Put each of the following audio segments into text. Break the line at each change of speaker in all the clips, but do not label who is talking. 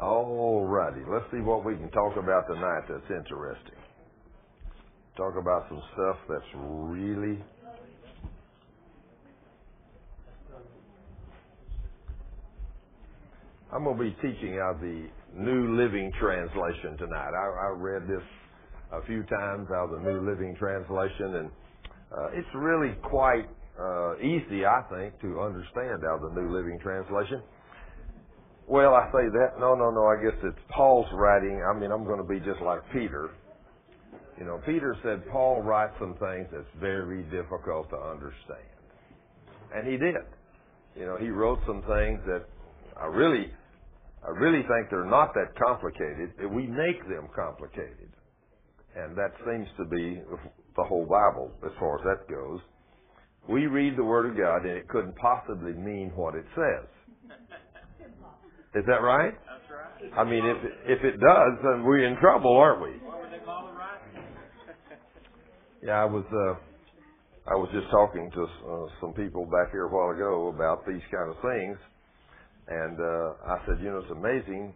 All righty. Let's see what we can talk about tonight that's interesting. Talk about some stuff that's really I'm going to be teaching out the New Living Translation tonight. I, I read this a few times out of the New Living Translation, and uh, it's really quite uh, easy, I think, to understand out of the New Living Translation. Well, I say that. No, no, no. I guess it's Paul's writing. I mean, I'm going to be just like Peter. You know, Peter said Paul writes some things that's very difficult to understand. And he did. You know, he wrote some things that I really, I really think they're not that complicated. We make them complicated. And that seems to be the whole Bible as far as that goes. We read the Word of God and it couldn't possibly mean what it says. Is that right?
That's right.
I mean, if if it does, then we're in trouble, aren't we?
What would they call it?
Yeah, I was uh, I was just talking to uh, some people back here a while ago about these kind of things, and uh, I said, you know, it's amazing.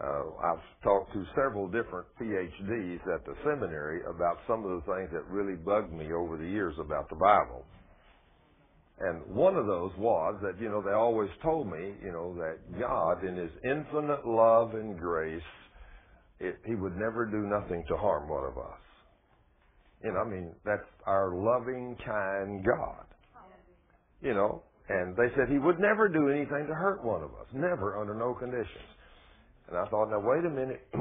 Uh, I've talked to several different PhDs at the seminary about some of the things that really bugged me over the years about the Bible. And one of those was that, you know, they always told me, you know, that God, in His infinite love and grace, it, He would never do nothing to harm one of us. You know, I mean, that's our loving, kind God. You know, and they said He would never do anything to hurt one of us. Never, under no conditions. And I thought, now wait a minute.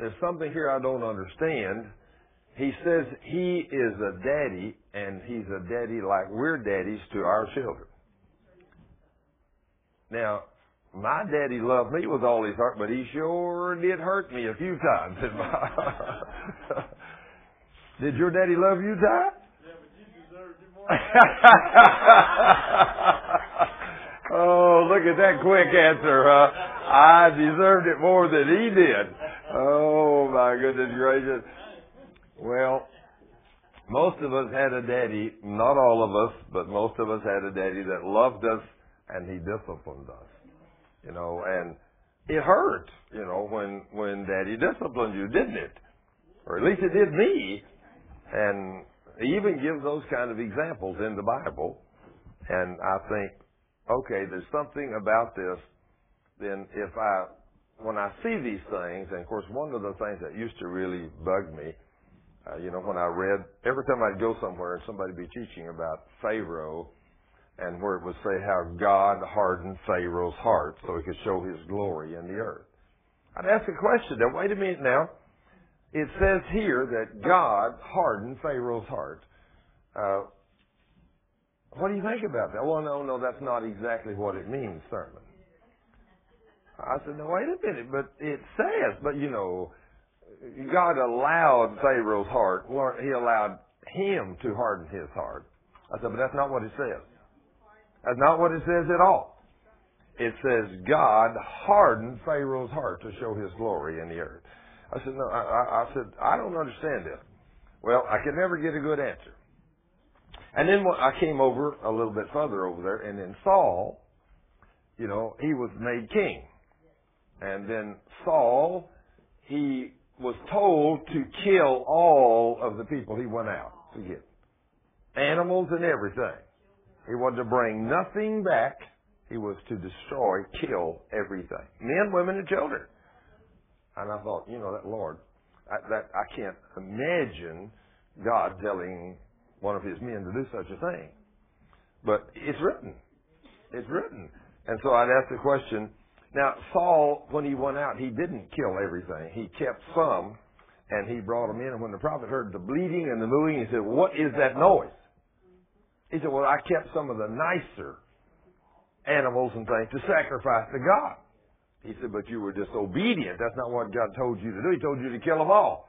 There's something here I don't understand. He says he is a daddy, and he's a daddy like we're daddies to our children. Now, my daddy loved me with all his heart, but he sure did hurt me a few times. did your daddy love you, Ty?
Yeah, but you deserved it more.
oh, look at that quick answer, huh? I deserved it more than he did. Oh my goodness gracious. Well, most of us had a daddy, not all of us, but most of us had a daddy that loved us and he disciplined us. You know, and it hurt, you know, when when daddy disciplined you, didn't it? Or at least it did me. And he even gives those kind of examples in the Bible. And I think, okay, there's something about this. Then if I, when I see these things, and of course one of the things that used to really bug me, uh, you know, when I read, every time I'd go somewhere and somebody'd be teaching about Pharaoh, and where it would say how God hardened Pharaoh's heart so he could show his glory in the earth. I'd ask a question now, wait a minute now. It says here that God hardened Pharaoh's heart. Uh, what do you think about that? Well, no, no, that's not exactly what it means, certainly. I said, no, wait a minute, but it says, but you know, God allowed Pharaoh's heart, he allowed him to harden his heart. I said, but that's not what it says. That's not what it says at all. It says God hardened Pharaoh's heart to show his glory in the earth. I said, no, I, I said, I don't understand this. Well, I could never get a good answer. And then I came over a little bit further over there, and then Saul, you know, he was made king. And then Saul, he was told to kill all of the people he went out to get. Animals and everything. He was to bring nothing back. He was to destroy, kill everything. Men, women, and children. And I thought, you know, that Lord, I, that I can't imagine God telling one of his men to do such a thing. But it's written. It's written. And so I'd ask the question, now Saul, when he went out, he didn't kill everything. He kept some and he brought them in. And when the prophet heard the bleating and the mooing, he said, what is that noise? He said, well, I kept some of the nicer animals and things to sacrifice to God. He said, but you were disobedient. That's not what God told you to do. He told you to kill them all.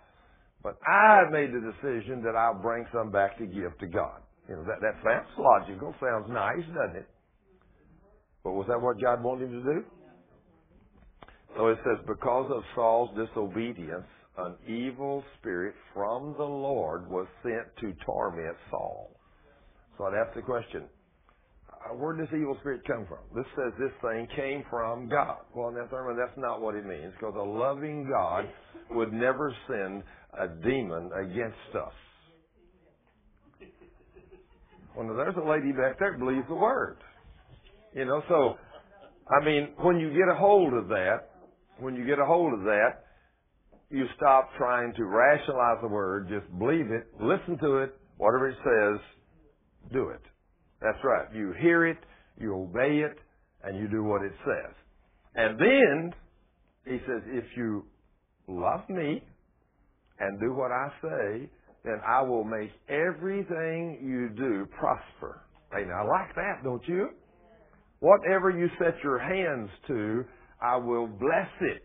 But I made the decision that I'll bring some back to give to God. You know, that, that sounds logical, sounds nice, doesn't it? But was that what God wanted him to do? So it says, because of Saul's disobedience, an evil spirit from the Lord was sent to torment Saul. So I'd ask the question, uh, where did this evil spirit come from? This says this thing came from God. Well, now, Thurman, that's not what it means because a loving God would never send a demon against us. Well, there's a lady back there that believes the word. You know, so, I mean, when you get a hold of that, when you get a hold of that, you stop trying to rationalize the word, just believe it, listen to it, whatever it says, do it. That's right. You hear it, you obey it, and you do what it says. And then, he says, if you love me and do what I say, then I will make everything you do prosper. Hey, now I like that, don't you? Whatever you set your hands to, I will bless it.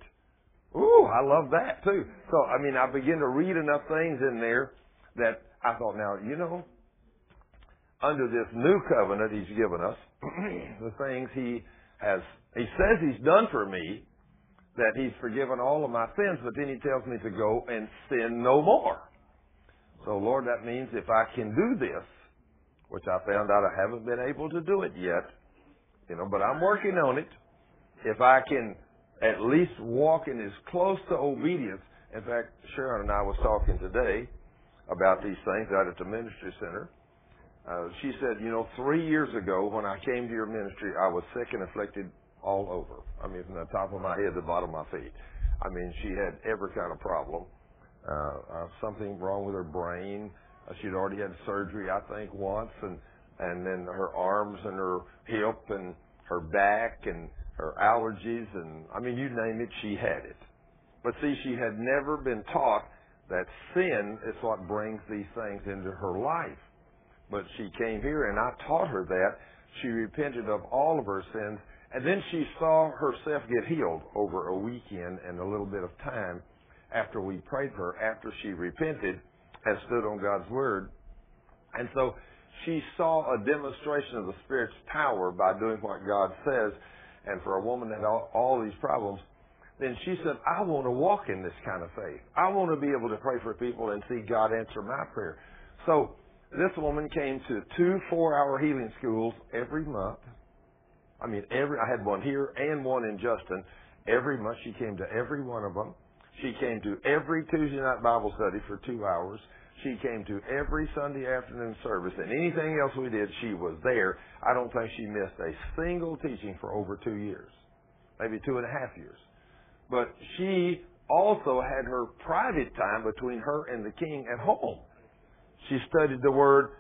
Ooh, I love that too. So, I mean, I begin to read enough things in there that I thought, now, you know, under this new covenant he's given us, the things he has, he says he's done for me, that he's forgiven all of my sins, but then he tells me to go and sin no more. So Lord, that means if I can do this, which I found out I haven't been able to do it yet, you know, but I'm working on it. If I can at least walk in as close to obedience. In fact, Sharon and I was talking today about these things out at the ministry center. Uh, she said, you know, three years ago when I came to your ministry, I was sick and afflicted all over. I mean, from the top of my head to the bottom of my feet. I mean, she had every kind of problem. Uh, uh, something wrong with her brain. Uh, she'd already had surgery, I think, once, and and then her arms and her hip and her back and her allergies and I mean, you name it, she had it. But see, she had never been taught that sin is what brings these things into her life. But she came here and I taught her that. She repented of all of her sins and then she saw herself get healed over a weekend and a little bit of time after we prayed for her, after she repented and stood on God's Word. And so she saw a demonstration of the Spirit's power by doing what God says. And for a woman that had all, all these problems, then she said, I want to walk in this kind of faith. I want to be able to pray for people and see God answer my prayer. So this woman came to two four-hour healing schools every month. I mean, every I had one here and one in Justin. Every month she came to every one of them. She came to every Tuesday night Bible study for two hours. She came to every Sunday afternoon service, and anything else we did, she was there. I don't think she missed a single teaching for over two years, maybe two and a half years. But she also had her private time between her and the king at home. She studied the word,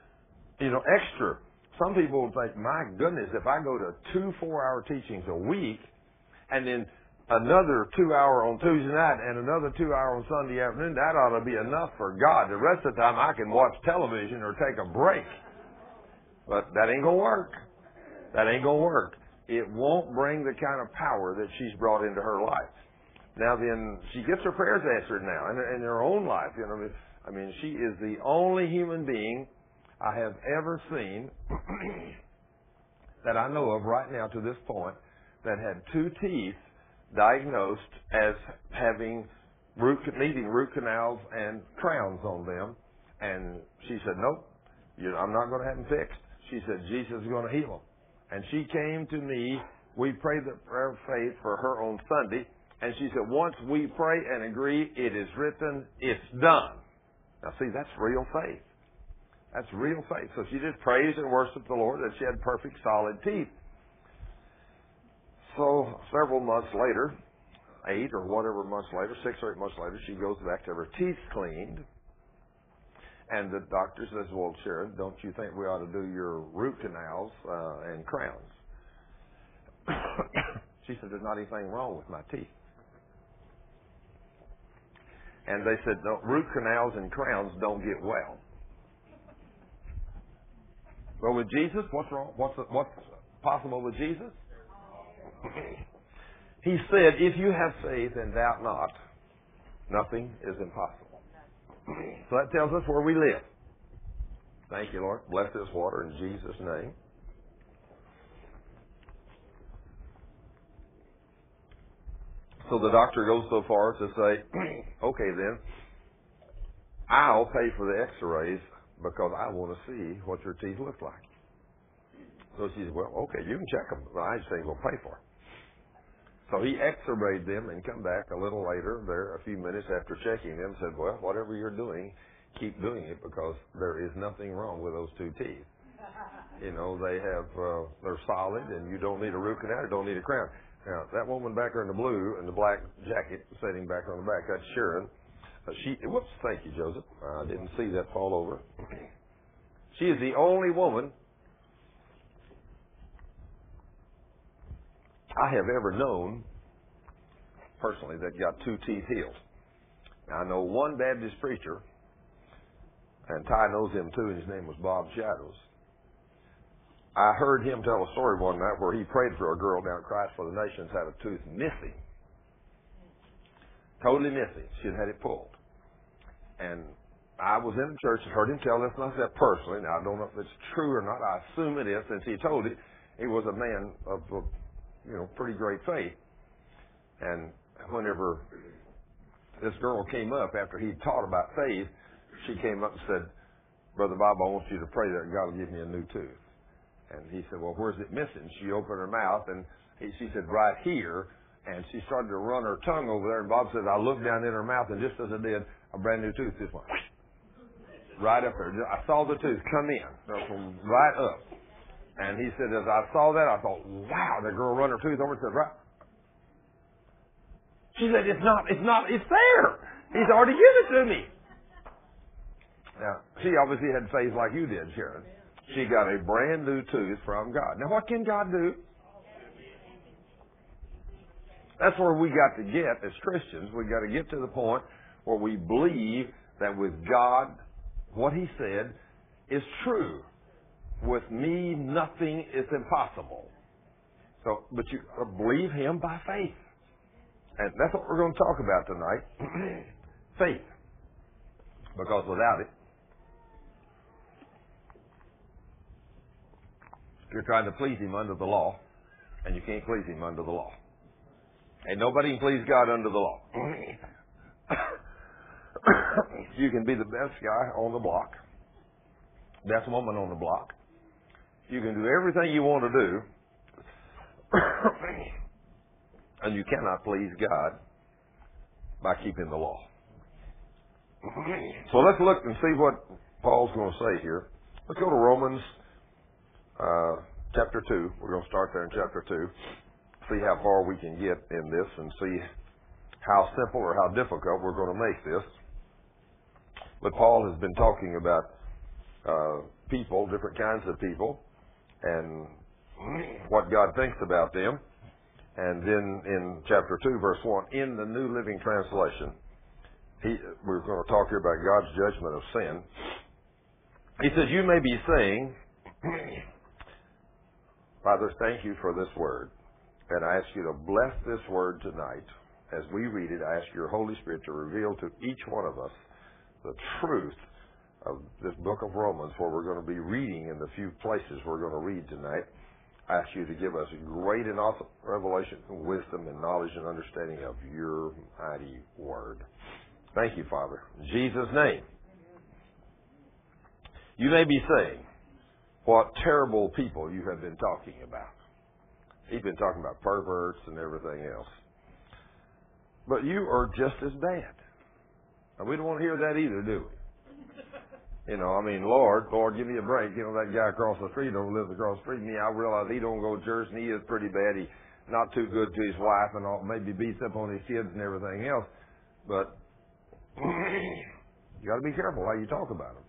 you know, extra. Some people would think, my goodness, if I go to two four hour teachings a week and then another two hour on Tuesday night and another two hour on Sunday afternoon, that ought to be enough for God. The rest of the time I can watch television or take a break. But that ain't gonna work. That ain't gonna work. It won't bring the kind of power that she's brought into her life. Now then, she gets her prayers answered now in, in her own life. You know, I mean, she is the only human being I have ever seen that I know of right now to this point that had two teeth diagnosed as having root needing root canals and crowns on them, and she said, "Nope, I'm not going to have them fixed." She said, "Jesus is going to heal them," and she came to me. We prayed the prayer of faith for her on Sunday, and she said, "Once we pray and agree, it is written, it's done." Now, see, that's real faith. That's real faith. So she just praised and worshiped the Lord that she had perfect, solid teeth. So several months later, eight or whatever months later, six or eight months later, she goes back to have her teeth cleaned. And the doctor says, well, Sharon, don't you think we ought to do your root canals uh, and crowns? she said, there's not anything wrong with my teeth. And they said, no, root canals and crowns don't get well. But with Jesus, what's wrong? What's, what's possible with Jesus? He said, if you have faith and doubt not, nothing is impossible. so that tells us where we live. Thank you, Lord. Bless this water in Jesus' name. So the doctor goes so far as to say, okay then, I'll pay for the x-rays because I want to see what your teeth look like. So she said, well, okay, you can check them. I just ain't going to pay for it. So he x-rayed them and come back a little later, there a few minutes after checking them, said, well, whatever you're doing, keep doing it because there is nothing wrong with those two teeth. You know, they have, uh, they're solid and you don't need a root canal, you don't need a crown. Now, that woman back there in the blue and the black jacket sitting back on the back, that's Sharon. Uh, she, whoops, thank you, Joseph. I didn't see that fall over. She is the only woman I have ever known personally that got two teeth healed. Now, I know one Baptist preacher, and Ty knows him too, and his name was Bob Shattles. I heard him tell a story one night where he prayed for a girl down at Christ for the Nations had a tooth missing. Totally missing. She had had it pulled. And I was in the church and heard him tell this, said personally, now I don't know if it's true or not, I assume it is, since he told it, he was a man of, of you know, pretty great faith. And whenever this girl came up after he taught about faith, she came up and said, Brother Bob, I want you to pray that God will give me a new tooth. And he said, Well, where's it missing? She opened her mouth and he, she said, Right here. And she started to run her tongue over there. And Bob said, I looked down in her mouth, and just as I did, a brand new tooth just went right up there. I saw the tooth come in right up. And he said, as I saw that, I thought, wow, the girl run her tooth over and said, right. She said, it's not, it's not, it's there. He's already given it to me. Now, she obviously had faith like you did, Sharon. She got a brand new tooth from God. Now, what can God do? That's where we got to get as Christians. We got to get to the point where we believe that with God, what He said is true. With me, nothing is impossible. So, but you uh, believe Him by faith. And that's what we're going to talk about tonight. faith. Because without it, you're trying to please Him under the law, and you can't please Him under the law. And nobody can please God under the law. you can be the best guy on the block, best woman on the block. You can do everything you want to do, and you cannot please God by keeping the law. So let's look and see what Paul's going to say here. Let's go to Romans uh, chapter 2. We're going to start there in chapter 2 see how far we can get in this and see how simple or how difficult we're going to make this. But Paul has been talking about uh, people, different kinds of people, and what God thinks about them. And then in chapter 2, verse 1, in the New Living Translation, he, we're going to talk here about God's judgment of sin. He says, You may be saying, Father, thank you for this word. And I ask you to bless this word tonight. As we read it, I ask your Holy Spirit to reveal to each one of us the truth of this book of Romans, where we're going to be reading in the few places we're going to read tonight. I ask you to give us great and awesome revelation, wisdom, and knowledge and understanding of your mighty word. Thank you, Father. In Jesus' name. You may be saying, what terrible people you have been talking about. He's been talking about perverts and everything else. But you are just as bad. And we don't want to hear that either, do we? You know, I mean, Lord, Lord, give me a break. You know, that guy across the street don't live across the street from me. I realize he don't go to church and he is pretty bad. He not too good to his wife and all, maybe beats up on his kids and everything else. But you got to be careful how you talk about them.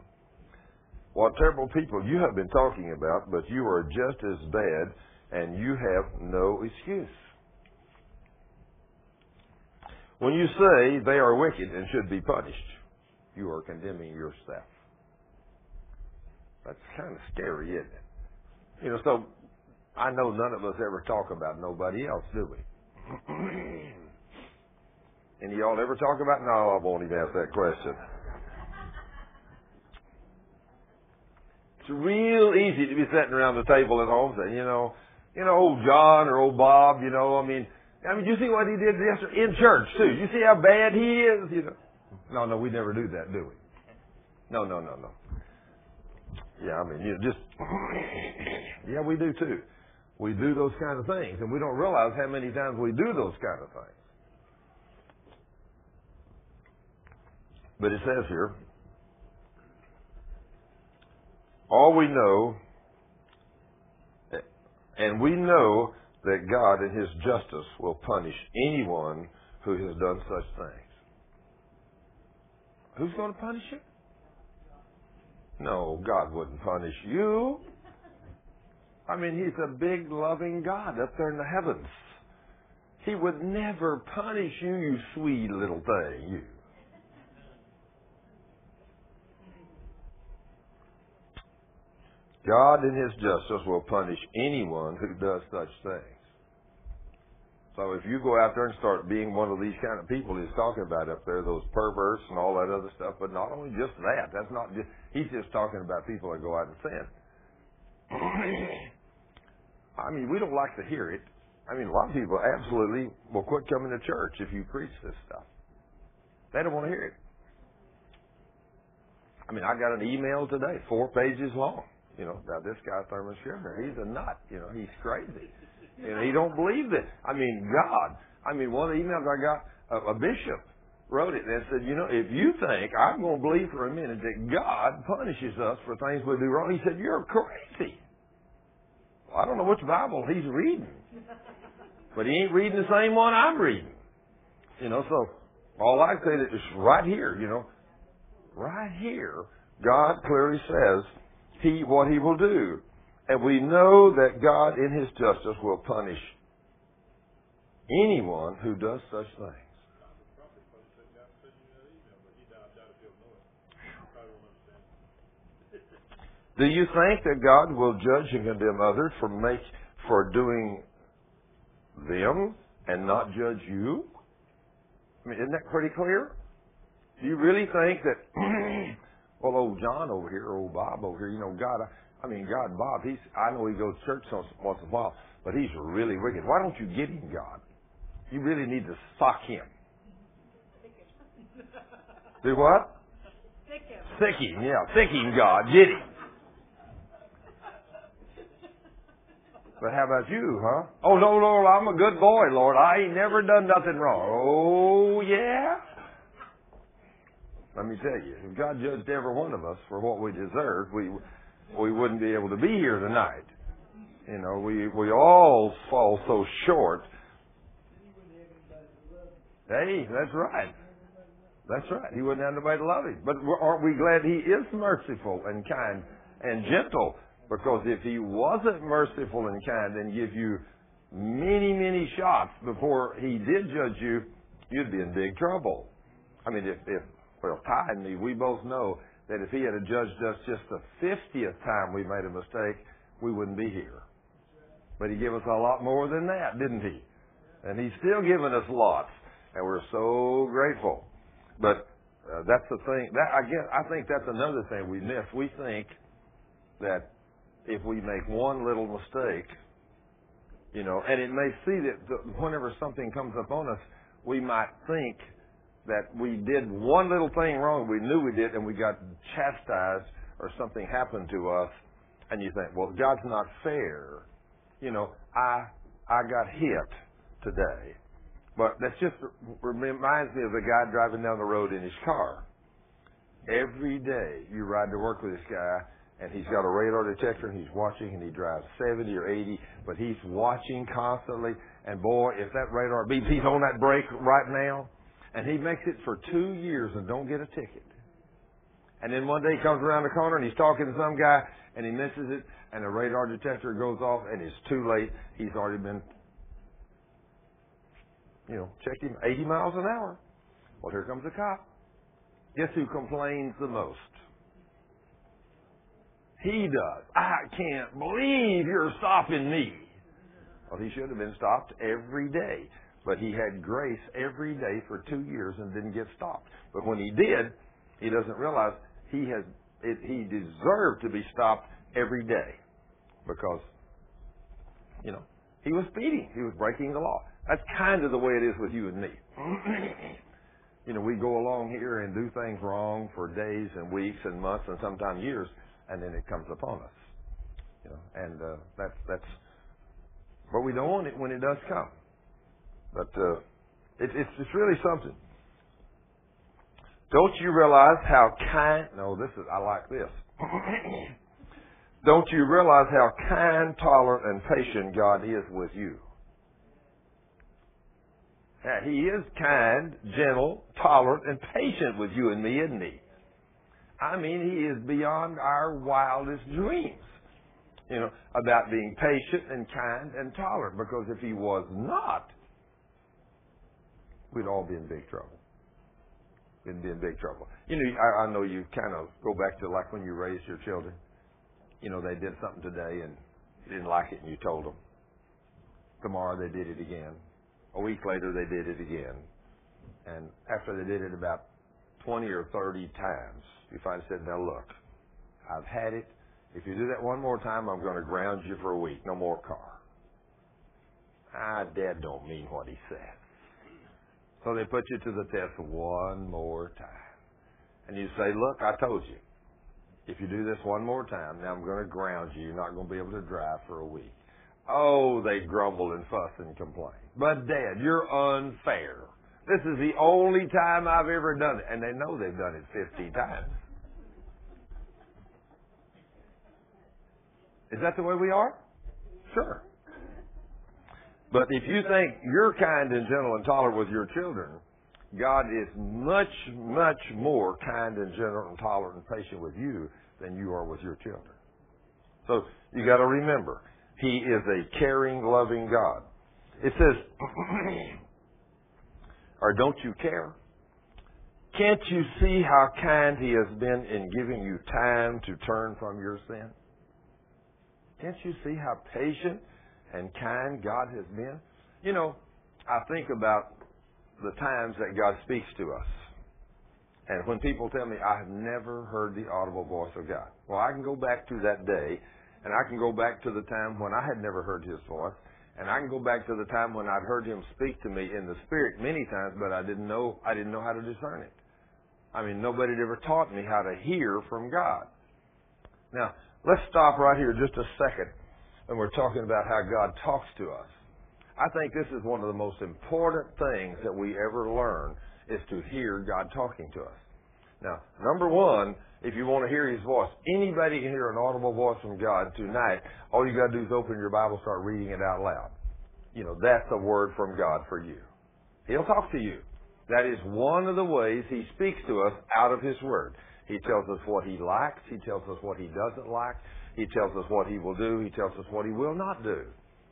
What terrible people you have been talking about, but you are just as bad and you have no excuse. When you say they are wicked and should be punished, you are condemning yourself. That's kind of scary, isn't it? You know, so I know none of us ever talk about nobody else, do we? Any y'all ever talk about? No, I won't even ask that question. It's real easy to be sitting around the table at home saying, you know, you know, old John or old Bob, you know, I mean, I mean, you see what he did yesterday in church too. You see how bad he is, you know. No, no, we never do that, do we? No, no, no, no. Yeah, I mean, you know, just yeah, we do too. We do those kind of things, and we don't realize how many times we do those kind of things. But it says here, all we know, and we know that God in His justice will punish anyone who has done such things. Who's going to punish you? No, God wouldn't punish you. I mean, He's a big, loving God up there in the heavens. He would never punish you, you sweet little thing, you. God in His justice will punish anyone who does such things. So if you go out there and start being one of these kind of people he's talking about up there, those perverts and all that other stuff, but not only just that, that's not just, he's just talking about people that go out and sin. I mean, we don't like to hear it. I mean, a lot of people absolutely will quit coming to church if you preach this stuff. They don't want to hear it. I mean, I got an email today, four pages long. You know, now this guy Thurman Scrivener, he's a nut. You know, he's crazy. Know, he don't believe that. I mean, God. I mean, one of the emails I got, a, a bishop wrote it and said, you know, if you think I'm going to believe for a minute that God punishes us for things we do wrong, he said, you're crazy. Well, I don't know which Bible he's reading, but he ain't reading the same one I'm reading. You know, so all I say is right here, you know, right here, God clearly says he what he will do. And we know that God in his justice will punish anyone who does such things. Do you think that God will judge and condemn others for make for doing them and not judge you? I mean, isn't that pretty clear? Do you really think that well, old John over here, old Bob over here, you know, God, I mean, God, Bob, he's, I know he goes to church once in a while, but he's really wicked. Why don't you get him, God? You really need to sock him. Do what?
Sick him.
Him, yeah. Sick him, God. Get him. But how about you, huh? Oh, no, Lord, I'm a good boy, Lord. I ain't never done nothing wrong. Oh, yeah? Let me tell you, if God judged every one of us for what we deserved, we we wouldn't be able to be here tonight. You know, we we all fall so short. Hey, that's right. That's right. He wouldn't have nobody to love him. But aren't we glad he is merciful and kind and gentle? Because if he wasn't merciful and kind and give you many, many shots before he did judge you, you'd be in big trouble. I mean, if, if well, Ty and me, we both know that if he had judged us just the 50th time we made a mistake, we wouldn't be here. But he gave us a lot more than that, didn't he? And he's still giving us lots, and we're so grateful. But uh, that's the thing. That I guess I think that's another thing we miss. We think that if we make one little mistake, you know, and it may see that whenever something comes upon us, we might think that we did one little thing wrong, we knew we did, and we got chastised or something happened to us, and you think, well, God's not fair. You know, I I got hit today, but that just reminds me of the guy driving down the road in his car. Every day you ride to work with this guy, and he's got a radar detector, and he's watching, and he drives 70 or 80, but he's watching constantly. And boy, if that radar beeps, he's on that brake right now and he makes it for two years and don't get a ticket. And then one day he comes around the corner and he's talking to some guy and he misses it and the radar detector goes off and it's too late. He's already been, you know, checked him 80 miles an hour. Well, here comes a cop. Guess who complains the most? He does. I can't believe you're stopping me. Well, he should have been stopped every day. But he had grace every day for two years and didn't get stopped. But when he did, he doesn't realize he has it, he deserved to be stopped every day because you know he was speeding, he was breaking the law. That's kind of the way it is with you and me. you know, we go along here and do things wrong for days and weeks and months and sometimes years, and then it comes upon us. You know, and uh, that's that's. But we don't want it when it does come. But uh, it, it's it's really something. Don't you realize how kind? No, this is I like this. Don't you realize how kind, tolerant, and patient God is with you? Yeah, he is kind, gentle, tolerant, and patient with you and me, isn't he? I mean, he is beyond our wildest dreams, you know, about being patient and kind and tolerant. Because if he was not, we'd all be in big trouble. We'd be in big trouble. You know, I, I know you kind of go back to like when you raised your children. You know, they did something today and you didn't like it and you told them. Tomorrow they did it again. A week later they did it again. And after they did it about 20 or 30 times, you finally said, now look, I've had it. If you do that one more time, I'm going to ground you for a week. No more car. Ah, Dad don't mean what he said. So they put you to the test one more time. And you say, look, I told you. If you do this one more time, now I'm going to ground you. You're not going to be able to drive for a week. Oh, they grumble and fuss and complain. But Dad, you're unfair. This is the only time I've ever done it. And they know they've done it 50 times. Is that the way we are? Sure. But if you think you're kind and gentle and tolerant with your children, God is much, much more kind and gentle and tolerant and patient with you than you are with your children. So you got to remember, He is a caring, loving God. It says, or don't you care? Can't you see how kind He has been in giving you time to turn from your sin? Can't you see how patient and kind God has been? You know, I think about the times that God speaks to us. And when people tell me, I have never heard the audible voice of God. Well, I can go back to that day, and I can go back to the time when I had never heard His voice, and I can go back to the time when I'd heard Him speak to me in the Spirit many times, but I didn't know, I didn't know how to discern it. I mean, nobody had ever taught me how to hear from God. Now, let's stop right here just a second when we're talking about how God talks to us. I think this is one of the most important things that we ever learn is to hear God talking to us. Now, number one, if you want to hear His voice, anybody can hear an audible voice from God tonight. All you got to do is open your Bible, start reading it out loud. You know, that's a word from God for you. He'll talk to you. That is one of the ways He speaks to us out of His Word. He tells us what He likes. He tells us what He doesn't like. He tells us what He will do. He tells us what He will not do.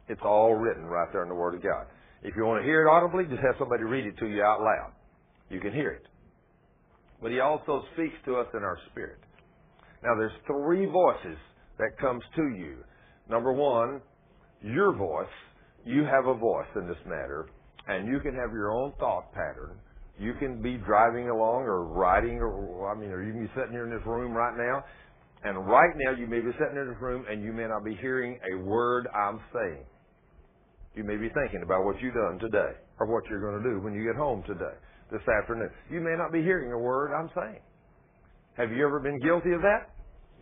It's all written right there in the Word of God. If you want to hear it audibly, just have somebody read it to you out loud. You can hear it. But He also speaks to us in our spirit. Now there's three voices that comes to you. Number one, your voice. You have a voice in this matter, and you can have your own thought pattern. You can be driving along or riding, or I mean, or you can be sitting here in this room right now, and right now you may be sitting in this room and you may not be hearing a word I'm saying. You may be thinking about what you've done today or what you're going to do when you get home today, this afternoon. You may not be hearing a word I'm saying. Have you ever been guilty of that?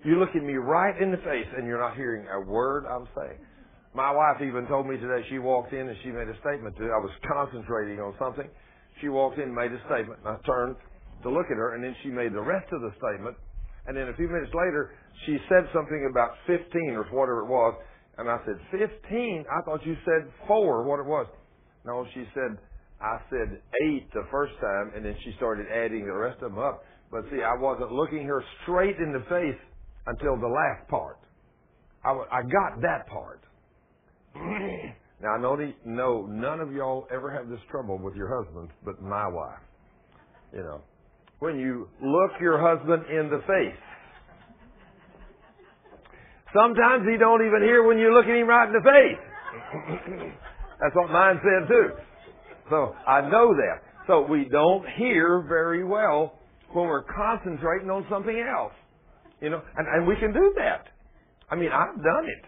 You look at me right in the face and you're not hearing a word I'm saying. My wife even told me today she walked in and she made a statement to I was concentrating on something. She walked in and made a statement and I turned to look at her and then she made the rest of the statement and then a few minutes later she said something about 15 or whatever it was and I said, 15? I thought you said four, what it was. No, she said, I said eight the first time, and then she started adding the rest of them up. But see, I wasn't looking her straight in the face until the last part. I, I got that part. now, I know, the, no, none of y'all ever have this trouble with your husbands, but my wife. You know, when you look your husband in the face, Sometimes he don't even hear when you look at him right in the face. That's what mine said too. So I know that. So we don't hear very well when we're concentrating on something else. You know, and, and we can do that. I mean, I've done it.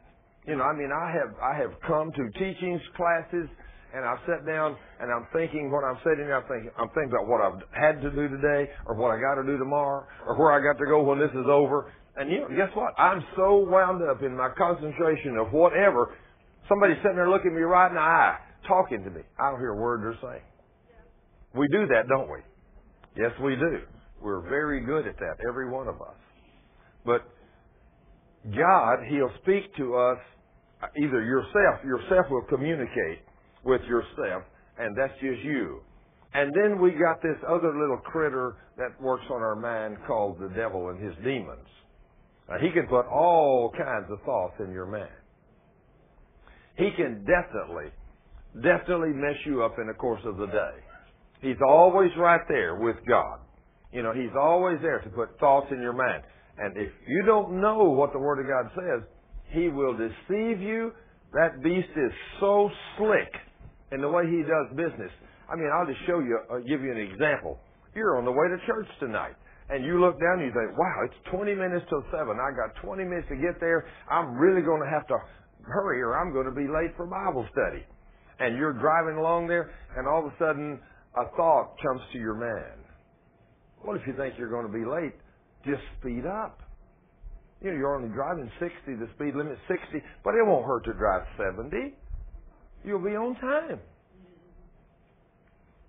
You know, I mean, I have I have come to teachings classes and I've sat down and I'm thinking what I'm sitting there, I'm thinking I'm thinking about what I've had to do today or what I got to do tomorrow or where I got to go when this is over And you know, guess what? I'm so wound up in my concentration of whatever. Somebody's sitting there looking me right in the eye, talking to me. I don't hear a word they're saying. We do that, don't we? Yes, we do. We're very good at that, every one of us. But God, He'll speak to us uh, either yourself, yourself will communicate with yourself, and that's just you. And then we got this other little critter that works on our mind called the devil and his demons. Now, he can put all kinds of thoughts in your mind. He can definitely, definitely mess you up in the course of the day. He's always right there with God. You know, He's always there to put thoughts in your mind. And if you don't know what the Word of God says, He will deceive you. That beast is so slick in the way he does business. I mean, I'll just show you, uh, give you an example. You're on the way to church tonight and you look down and you think, wow, it's 20 minutes till 7. I got 20 minutes to get there. I'm really going to have to hurry or I'm going to be late for Bible study. And you're driving along there and all of a sudden a thought comes to your mind. What if you think you're going to be late? Just speed up. You know, you're only driving 60, the speed limit 60, but it won't hurt to drive 70. You'll be on time.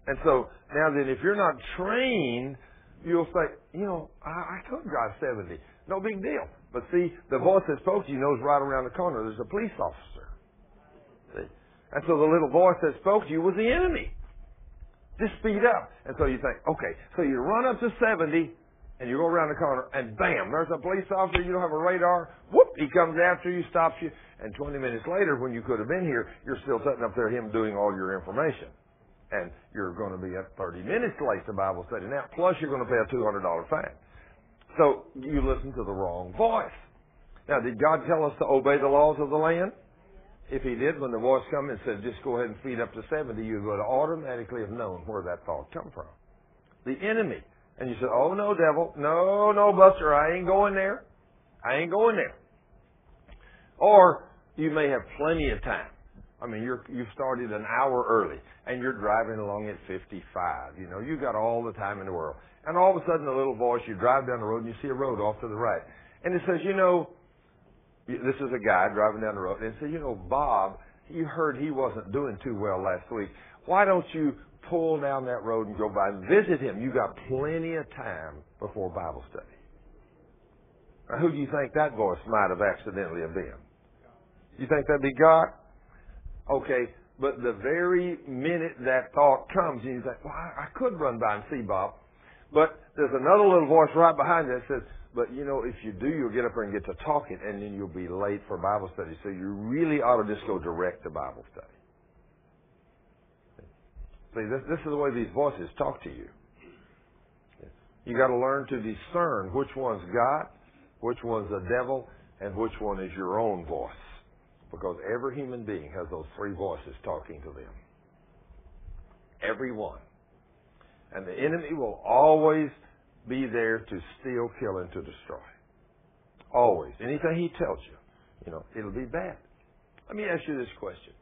And so now then, if you're not trained you'll say, you know, I, I could drive 70. No big deal. But see, the voice that spoke to you knows right around the corner there's a police officer. See? And so the little voice that spoke to you was the enemy. Just speed up. And so you think, okay, so you run up to 70 and you go around the corner and bam, there's a police officer, you don't have a radar, whoop, he comes after you, stops you, and 20 minutes later when you could have been here, you're still sitting up there, him doing all your information and you're going to be at 30 minutes late to Bible study now, plus you're going to pay a $200 fine. So you listen to the wrong voice. Now, did God tell us to obey the laws of the land? If he did, when the voice come and said, just go ahead and feed up to 70, you would automatically have known where that thought come from. The enemy. And you said, oh no, devil. No, no, Buster, I ain't going there. I ain't going there. Or you may have plenty of time. I mean, you're, you've started an hour early and you're driving along at 55. You know, you've got all the time in the world. And all of a sudden, a little voice, you drive down the road and you see a road off to the right. And it says, you know, this is a guy driving down the road and it says, you know, Bob, you heard he wasn't doing too well last week. Why don't you pull down that road and go by and visit him? You got plenty of time before Bible study. Now, who do you think that voice might have accidentally have been? You think that'd be God? Okay, but the very minute that thought comes, you think, well, I, I could run by and see Bob. But there's another little voice right behind that says, but you know, if you do, you'll get up there and get to talking, and then you'll be late for Bible study. So you really ought to just go direct to Bible study. See, this, this is the way these voices talk to you. You got to learn to discern which one's God, which one's the devil, and which one is your own voice. Because every human being has those three voices talking to them. Every one. And the enemy will always be there to steal, kill, and to destroy. Always. Anything he tells you, you know, it'll be bad. Let me ask you this question.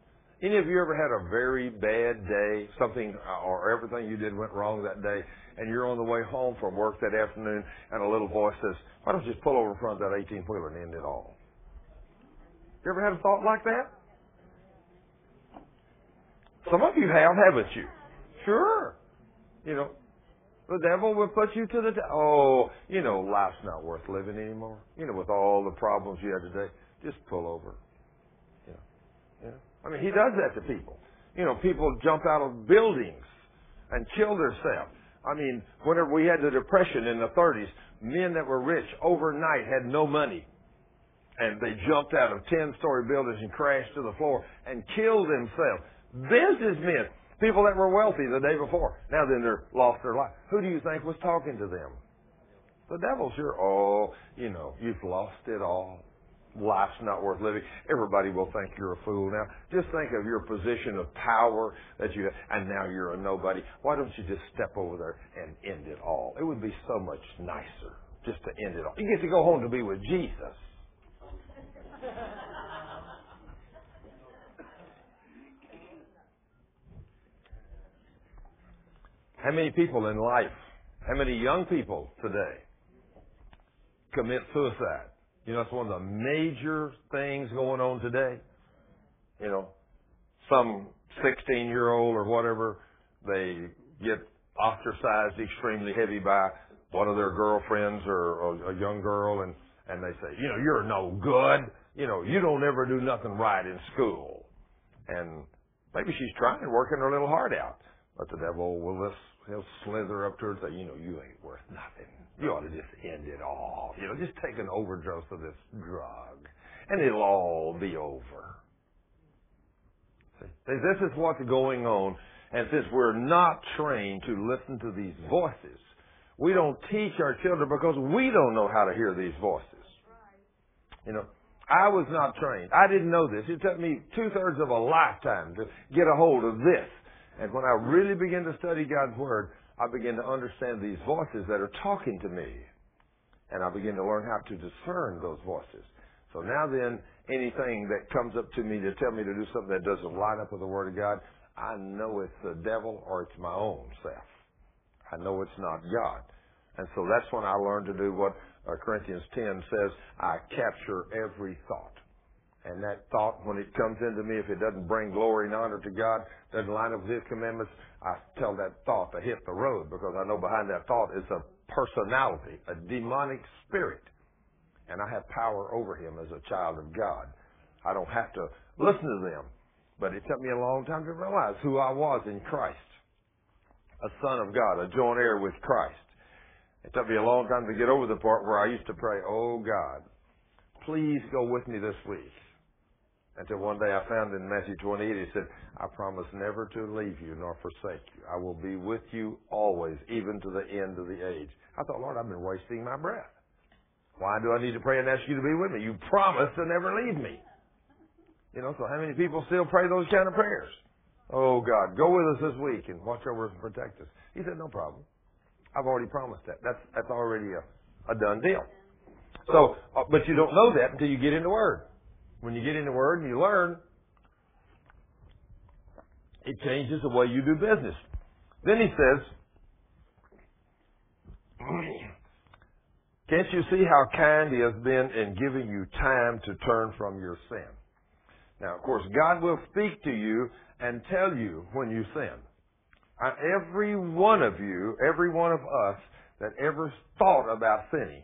Any of you ever had a very bad day, something or everything you did went wrong that day, and you're on the way home from work that afternoon, and a little voice says, "Why don't you just pull over in front of that 18 wheeler and end it all?" You ever had a thought like that? Some of you have, haven't you? Sure. You know, the devil will put you to the, de- oh, you know, life's not worth living anymore. You know, with all the problems you have today, just pull over. Yeah. Yeah. I mean, he does that to people. You know, people jump out of buildings and kill themselves. I mean, whenever we had the depression in the 30s, men that were rich overnight had no money and they jumped out of 10 story buildings and crashed to the floor and killed themselves. Businessmen, people that were wealthy the day before, now then they're lost their life. Who do you think was talking to them? The devil, sure. Oh, you know, you've lost it all. Life's not worth living. Everybody will think you're a fool now. Just think of your position of power that you have, and now you're a nobody. Why don't you just step over there and end it all? It would be so much nicer just to end it all. You get to go home to be with Jesus. How many people in life, how many young people today commit suicide. You know, that's one of the major things going on today. You know, some 16 year old or whatever, they get ostracized extremely heavy by one of their girlfriends or a, young girl and, and they say, you know, you're no good. You know, you don't ever do nothing right in school. And maybe she's trying, working her little heart out. But the devil will just, he'll slither up to her and say, you know, you ain't worth nothing. You ought to just end it all. You know, just take an overdose of this drug and it'll all be over. See, this is what's going on. And since we're not trained to listen to these voices, we don't teach our children because we don't know how to hear these voices. You know, I was not trained. I didn't know this. It took me two thirds of a lifetime to get a hold of this. And when I really began to study God's Word, I began to understand these voices that are talking to me. And I began to learn how to discern those voices. So now then, anything that comes up to me to tell me to do something that doesn't line up with the Word of God, I know it's the devil or it's my own self. I know it's not God. And so that's when I learned to do what uh, Corinthians 10 says, I capture every thought. And that thought, when it comes into me, if it doesn't bring glory and honor to God, doesn't line up with His commandments, I tell that thought to hit the road because I know behind that thought is a personality, a demonic spirit. And I have power over him as a child of God. I don't have to listen to them. But it took me a long time to realize who I was in Christ. A son of God, a joint heir with Christ. It took me a long time to get over the part where I used to pray, Oh God, please go with me this week. Until one day I found in Matthew 28, he said, I promise never to leave you nor forsake you. I will be with you always, even to the end of the age. I thought, Lord, I've been wasting my breath. Why do I need to pray and ask you to be with me? You promised to never leave me. You know, so how many people still pray those kind of prayers? Oh God, go with us this week and watch over us and protect us. He said, no problem. I've already promised that. That's that's already a, a done deal. So, uh, but you don't know that until you get in the Word. When you get in the Word and you learn, it changes the way you do business. Then he says, Can't you see how kind he has been in giving you time to turn from your sin? Now, of course, God will speak to you and tell you when you sin. Uh, every one of you, every one of us that ever thought about sinning,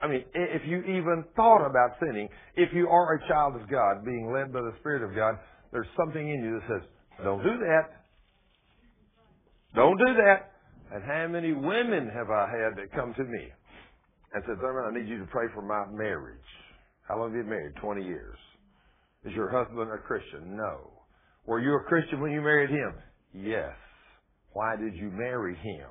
I mean, if you even thought about sinning, if you are a child of God, being led by the Spirit of God, there's something in you that says, don't do that. Don't do that. And how many women have I had that come to me and said, Thurman, I need you to pray for my marriage. How long have you been married? 20 years. Is your husband a Christian? No. Were you a Christian when you married him? Yes. Why did you marry him?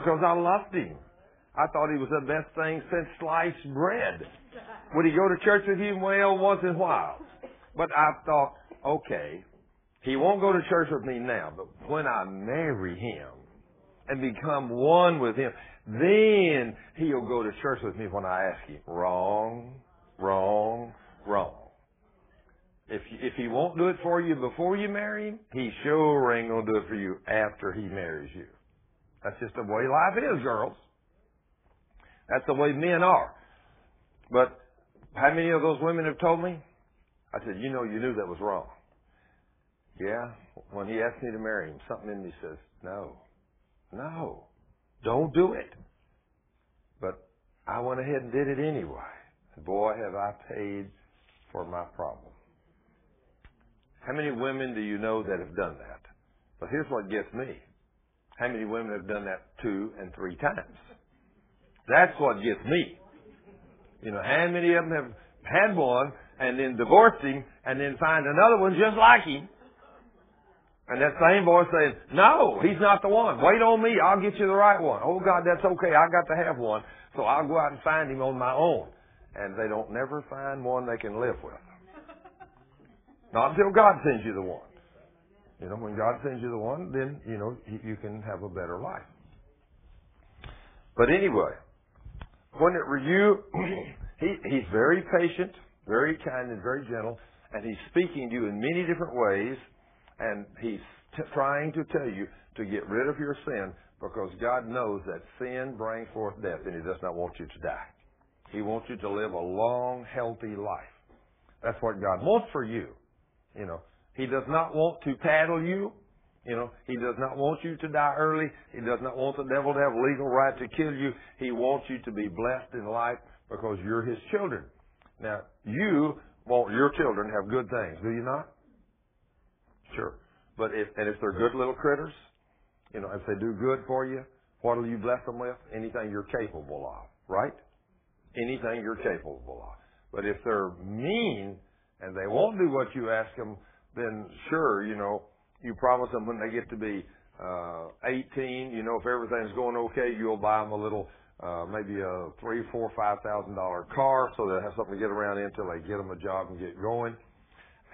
Because I loved him. I thought he was the best thing since sliced bread. Would he go to church with you? Well, once in a while. But I thought, okay, he won't go to church with me now, but when I marry him and become one with him, then he'll go to church with me when I ask him. Wrong, wrong, wrong. If if he won't do it for you before you marry him, he sure ain't gonna do it for you after he marries you. That's just the way life is, girls. That's the way men are. But how many of those women have told me? I said, you know, you knew that was wrong. Yeah. When he asked me to marry him, something in me says, no, no, don't do it. But I went ahead and did it anyway. Boy, have I paid for my problem. How many women do you know that have done that? But here's what gets me. How many women have done that two and three times? That's what gets me. You know, how many of them have had one and then divorced him and then find another one just like him? And that same voice says, no, he's not the one. Wait on me. I'll get you the right one. Oh God, that's okay. I got to have one. So I'll go out and find him on my own. And they don't never find one they can live with. Not until God sends you the one. You know, when God sends you the one, then, you know, you can have a better life. But anyway, when it were you, he, he's very patient, very kind and very gentle, and he's speaking to you in many different ways, and he's t- trying to tell you to get rid of your sin Because God knows that sin brings forth death, and He does not want you to die. He wants you to live a long, healthy life. That's what God wants for you. You know, He does not want to paddle you. You know, He does not want you to die early. He does not want the devil to have legal right to kill you. He wants you to be blessed in life because you're His children. Now, you want your children to have good things, do you not? Sure. But if, and if they're good little critters, you know, if they do good for you, what will you bless them with? Anything you're capable of, right? Anything you're capable of. But if they're mean and they won't do what you ask them, then sure, you know, you promise them when they get to be uh 18, you know, if everything's going okay, you'll buy them a little, uh maybe a three, four, five thousand dollar car so they'll have something to get around in until they get them a job and get going.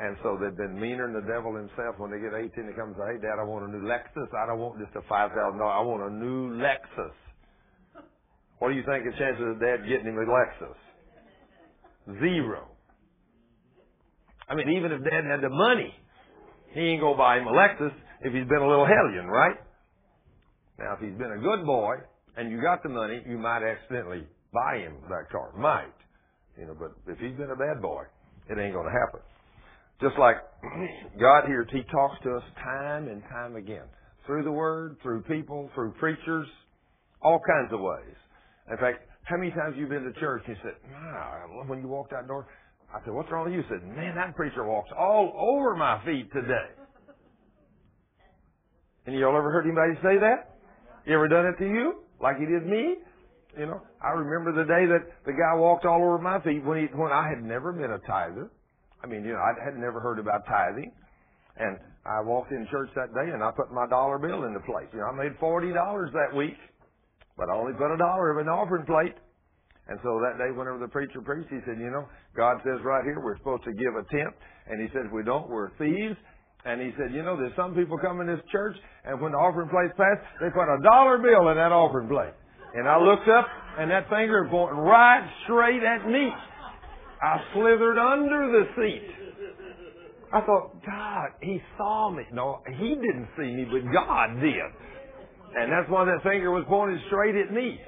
And so they've been meaner than the devil himself. When they get 18, they come and say, hey, Dad, I want a new Lexus. I don't want just a $5,000. I want a new Lexus. What do you think the chances of Dad getting him a Lexus? Zero. I mean, even if Dad had the money, he ain't to buy him a Lexus if he's been a little hellion, right? Now, if he's been a good boy and you got the money, you might accidentally buy him that car. Might. You know, but if he's been a bad boy, it ain't to happen. Just like God here, He talks to us time and time again. Through the Word, through people, through preachers, all kinds of ways. In fact, how many times you been to church and you said, nah, when you walked out the door, I said, what's wrong with you? He said, man, that preacher walks all over my feet today. And y'all ever heard anybody say that? You ever done it to you? Like he did me? You know, I remember the day that the guy walked all over my feet when he, when I had never been a tither. I mean, you know, I had never heard about tithing. And I walked in church that day and I put my dollar bill in the plate. You know, I made $40 that week, but I only put a dollar of an offering plate. And so that day, whenever the preacher preached, he said, you know, God says right here we're supposed to give a tenth. And he said, if we don't, we're thieves. And he said, you know, there's some people come in this church, and when the offering plate's passed, they put a dollar bill in that offering plate. And I looked up, and that finger pointing right straight at me. I slithered under the seat. I thought, God, he saw me. No, he didn't see me, but God did. And that's why that finger was pointed straight at me.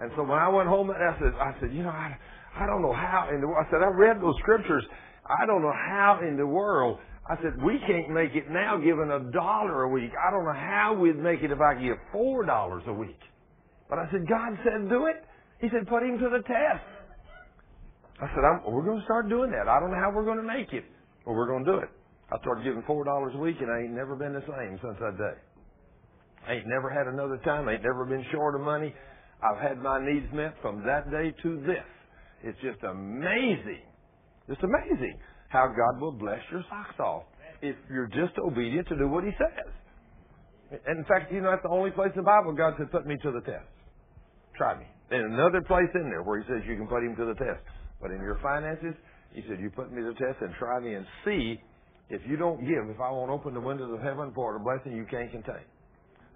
And so when I went home, I said, I said, you know, I, I don't know how in the world. I said, I read those scriptures. I don't know how in the world. I said, we can't make it now giving a dollar a week. I don't know how we'd make it if I give four dollars a week. But I said, God said do it. He said, put him to the test. I said, we're going to start doing that. I don't know how we're going to make it, but we're going to do it. I started giving four dollars a week, and I ain't never been the same since that day. I ain't never had another time. I ain't never been short of money. I've had my needs met from that day to this. It's just amazing, just amazing how God will bless your socks off if you're just obedient to do what He says. And in fact, you know, that's the only place in the Bible God said, "Put me to the test." Try me. And another place in there where He says you can put Him to the test. But in your finances, he said, you put me to the test and try me and see if you don't give, if I won't open the windows of heaven for a blessing you can't contain.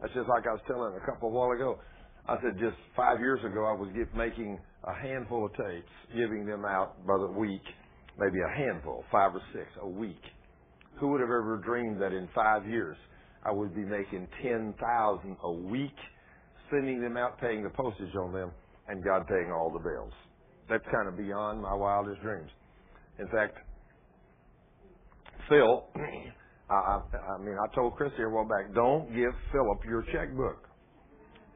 That's just like I was telling a couple of while ago. I said just five years ago I was get, making a handful of tapes, giving them out by the week, maybe a handful, five or six a week. Who would have ever dreamed that in five years I would be making ten thousand a week, sending them out, paying the postage on them, and God paying all the bills. That's kind of beyond my wildest dreams. In fact, Phil, I, I mean, I told Chris here a while back, don't give Philip your checkbook.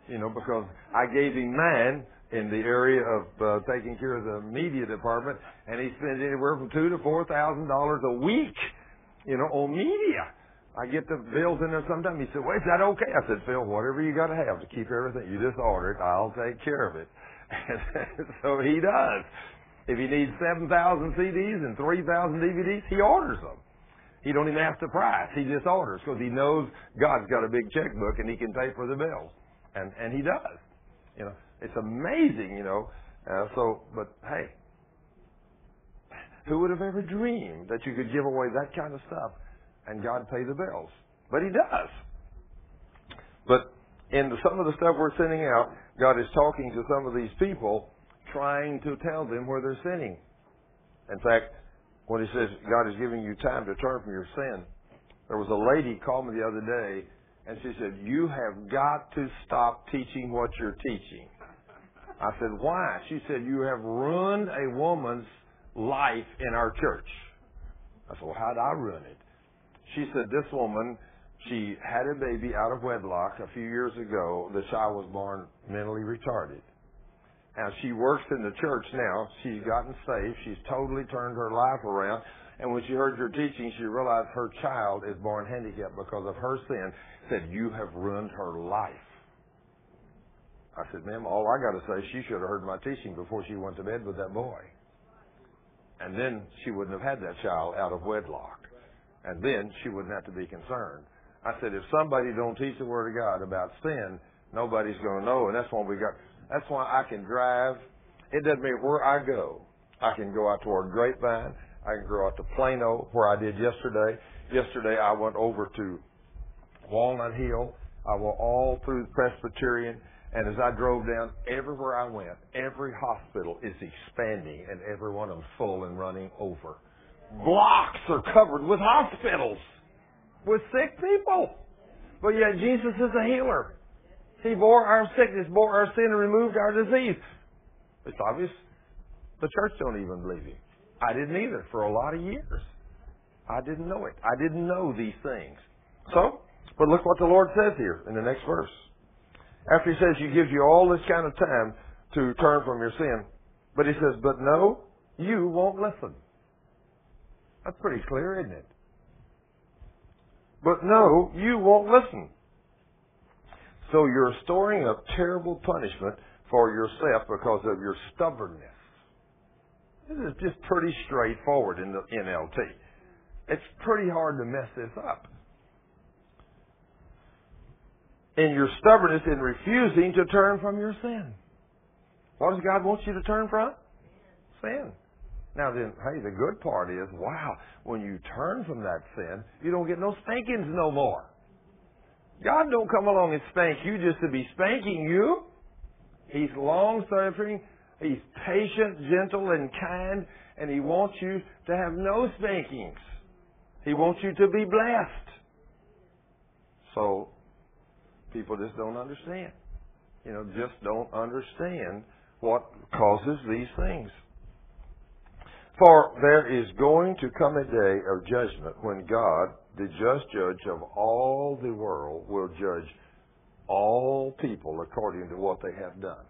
You know, because I gave him mine in the area of uh, taking care of the media department, and he spends anywhere from two to four thousand dollars a week, you know, on media. I get the bills in there sometimes. He said, "Well, is that okay?" I said, "Phil, whatever you got to have to keep everything, you just order it. I'll take care of it." And so he does. If he needs 7,000 CDs and 3,000 DVDs, he orders them. He don't even ask the price. He just orders because he knows God's got a big checkbook and he can pay for the bills. And, and he does. You know, it's amazing, you know. Uh, so, but hey, who would have ever dreamed that you could give away that kind of stuff and God pay the bills? But he does. But in the, some of the stuff we're sending out, God is talking to some of these people, trying to tell them where they're sinning. In fact, when He says God is giving you time to turn from your sin, there was a lady called me the other day, And she said, You have got to stop teaching what you're teaching. I said, Why? She said, You have ruined a woman's life in our church. I said, Well, how'd I ruin it? She said, This woman, she had a baby out of wedlock a few years ago. The child was born mentally retarded. Now, she works in the church now. She's gotten saved. She's totally turned her life around. And when she heard your teaching, she realized her child is born handicapped because of her sin. Said, You have ruined her life. I said, Ma'am, all I got to say, she should have heard my teaching before she went to bed with that boy. And then she wouldn't have had that child out of wedlock. And then she wouldn't have to be concerned. I said, if somebody don't teach the Word of God about sin, nobody's going to know. And that's why we got, that's why I can drive. It doesn't matter where I go. I can go out toward Grapevine. I can go out to Plano, where I did yesterday. Yesterday I went over to Walnut Hill. I went all through Presbyterian. And as I drove down, everywhere I went, every hospital is expanding and every one of them full and running over. Blocks are covered with hospitals, with sick people. But yet Jesus is a healer. He bore our sickness, bore our sin, and removed our disease. It's obvious. The church don't even believe him. I didn't either for a lot of years. I didn't know it. I didn't know these things. So, but look what the Lord says here in the next verse. After he says he gives you all this kind of time to turn from your sin, but he says, but no, you won't listen. That's pretty clear, isn't it? But no, you won't listen. So you're storing up terrible punishment for yourself because of your stubbornness. This is just pretty straightforward in the NLT. It's pretty hard to mess this up. In your stubbornness in refusing to turn from your sin. What does God want you to turn from? Sin. Now then, hey, the good part is, wow, when you turn from that sin, you don't get no spankings no more. God don't come along and spank you just to be spanking you. He's long suffering. He's patient, gentle, and kind, and He wants you to have no spankings. He wants you to be blessed. So, people just don't understand. You know, just don't understand what causes these things. For there is going to come a day of judgment when God, the just judge of all the world, will judge all people according to what they have done.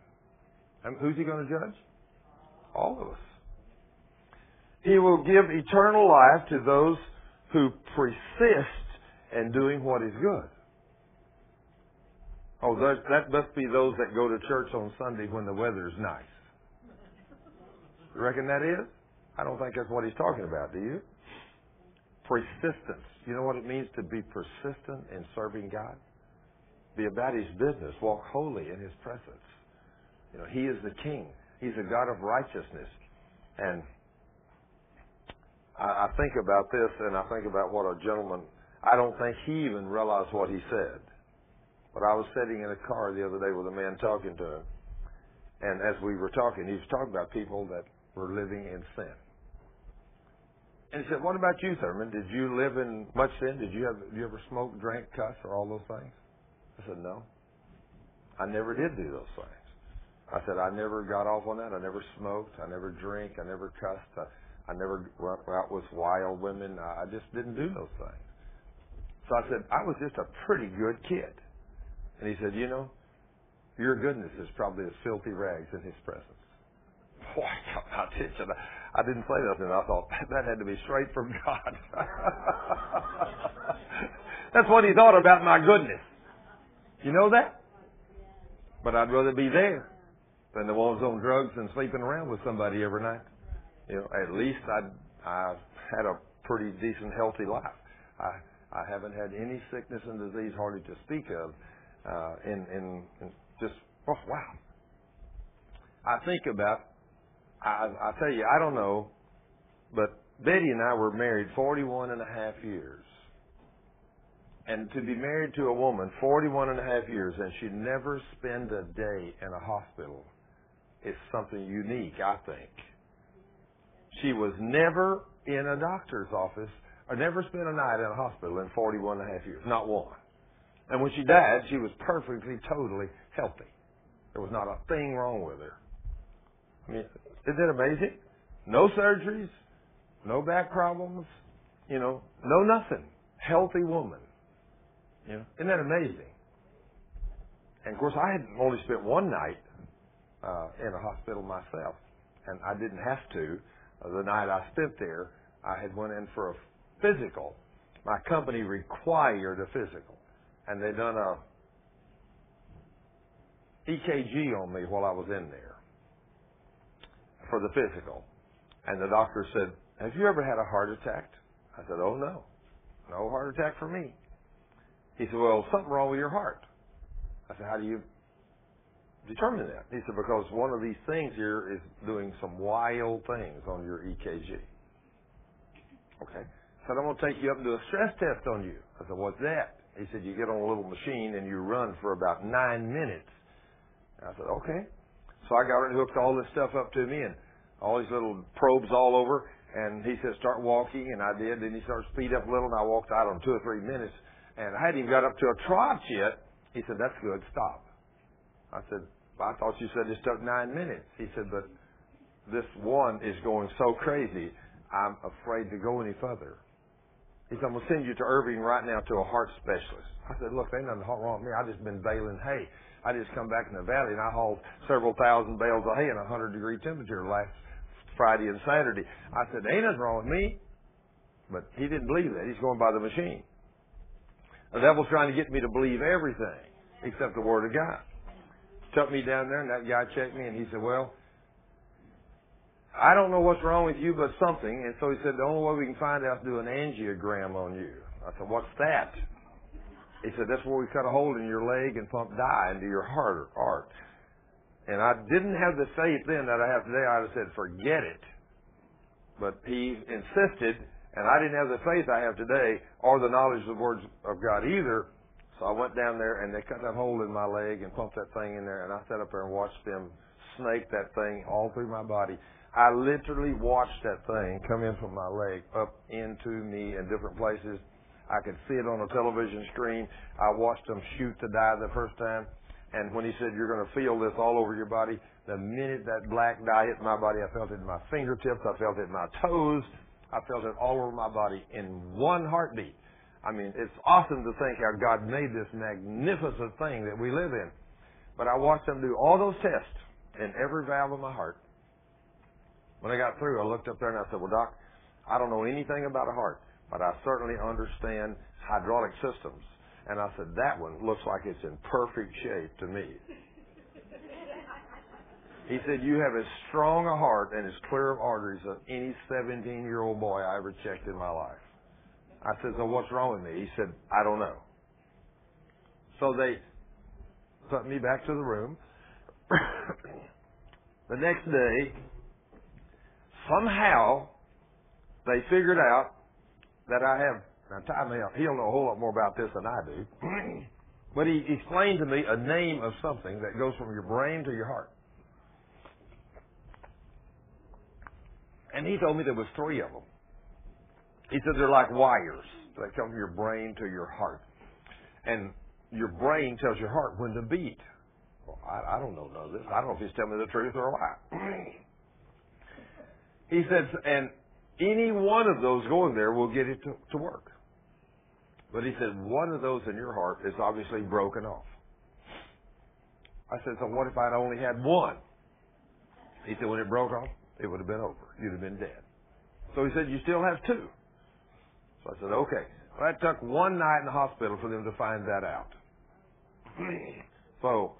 And who's he going to judge? All of us. He will give eternal life to those who persist in doing what is good. Oh, that, must be those that go to church on Sunday when the weather's nice. You reckon that is? I don't think that's what he's talking about, do you? Persistence. You know what it means to be persistent in serving God? Be about his business. Walk holy in his presence. You know, he is the king. He's a God of righteousness. And I, I think about this and I think about what a gentleman, I don't think he even realized what he said. But I was sitting in a car the other day with a man talking to him. And as we were talking, he was talking about people that were living in sin. And he said, "What about you, Thurman? Did you live in much sin? Did you have? Did you ever smoke, drink, cuss, or all those things?" I said, "No. I never did do those things." I said, "I never got off on that. I never smoked. I never drink. I never cussed. I, I never went out with wild women. I, I just didn't do those things." So I said, "I was just a pretty good kid." And he said, "You know, your goodness is probably as filthy rags in His presence." Boy, I got attention. I didn't say nothing. I thought that had to be straight from God. That's what he thought about my goodness. You know that? But I'd rather be there than the ones on drugs and sleeping around with somebody every night. You know, at least I'd, I've had a pretty decent, healthy life. I I haven't had any sickness and disease hardly to speak of. Uh, in, in, in just oh wow. I think about I, I tell you, I don't know, but Betty and I were married 41 and a half years. And to be married to a woman 41 and a half years and she never spend a day in a hospital is something unique, I think. She was never in a doctor's office or never spent a night in a hospital in 41 and a half years. Not one. And when she died, she was perfectly, totally healthy. There was not a thing wrong with her. I mean, isn't that amazing? No surgeries, no back problems, you know, no nothing. Healthy woman. Know, isn't that amazing? And of course, I had only spent one night uh, in a hospital myself, and I didn't have to. Uh, the night I spent there, I had went in for a physical. My company required a physical, and they done a EKG on me while I was in there for the physical. And the doctor said, Have you ever had a heart attack? I said, Oh, no. No heart attack for me. He said, Well, something wrong with your heart. I said, How do you determine that? He said, Because one of these things here is doing some wild things on your EKG. Okay. I said, I'm going to take you up and do a stress test on you. I said, What's that? He said, You get on a little machine and you run for about nine minutes. I said, Okay. So I got and hooked all this stuff up to me and all these little probes all over. And he said, start walking, and I did. Then he started speed up a little, and I walked out on two or three minutes. And I hadn't even got up to a trot yet. He said, that's good, stop. I said, I thought you said this took nine minutes. He said, but this one is going so crazy, I'm afraid to go any further. He said, I'm going to send you to Irving right now to a heart specialist. I said, look, ain't nothing wrong with me. I've just been baling hay. I just come back in the valley and I hauled several thousand bales of hay in a hundred degree temperature last Friday and Saturday. I said, ain't nothing wrong with me. But he didn't believe that. He's going by the machine. The devil's trying to get me to believe everything except the Word of God. Took me down there and that guy checked me and he said, well, I don't know what's wrong with you, but something. And so he said, the only way we can find out is do an angiogram on you. I said, what's that? He said, that's where we cut a hole in your leg and pump dye into your heart. Or heart. And I didn't have the faith then that I have today. I'd have said, forget it. But he insisted, and I didn't have the faith I have today or the knowledge of the words of God either. So I went down there and they cut that hole in my leg and pumped that thing in there and I sat up there and watched them snake that thing all through my body. I literally watched that thing come in from my leg up into me in different places. I could see it on a television screen. I watched them shoot the dye the first time. And when he said, you're going to feel this all over your body, the minute that black dye hit my body, I felt it in my fingertips. I felt it in my toes. I felt it all over my body in one heartbeat. I mean, it's awesome to think how God made this magnificent thing that we live in. But I watched them do all those tests in every valve of my heart. When I got through, I looked up there and I said, well, Doc, I don't know anything about a heart, but I certainly understand hydraulic systems. And I said, that one looks like it's in perfect shape to me. He said, you have as strong a heart and as clear of arteries as any 17 year old boy I ever checked in my life. I said, so what's wrong with me? He said, I don't know. So they put me back to the room. the next day, somehow, they figured out that I have now, Mel, he'll know a whole lot more about this than I do. but he explained to me a name of something that goes from your brain to your heart. And he told me there was three of them. He said they're like wires that come from your brain to your heart. And your brain tells your heart when to beat. Well, I, I don't know none of this. I don't know if he's telling me the truth or a lie. he says, and any one of those going there will get it to, to work. But he said, one of those in your heart is obviously broken off. I said, so what if I'd only had one? He said, when it broke off, it would have been over. You'd have been dead. So he said, you still have two. So I said, okay. Well, it took one night in the hospital for them to find that out. so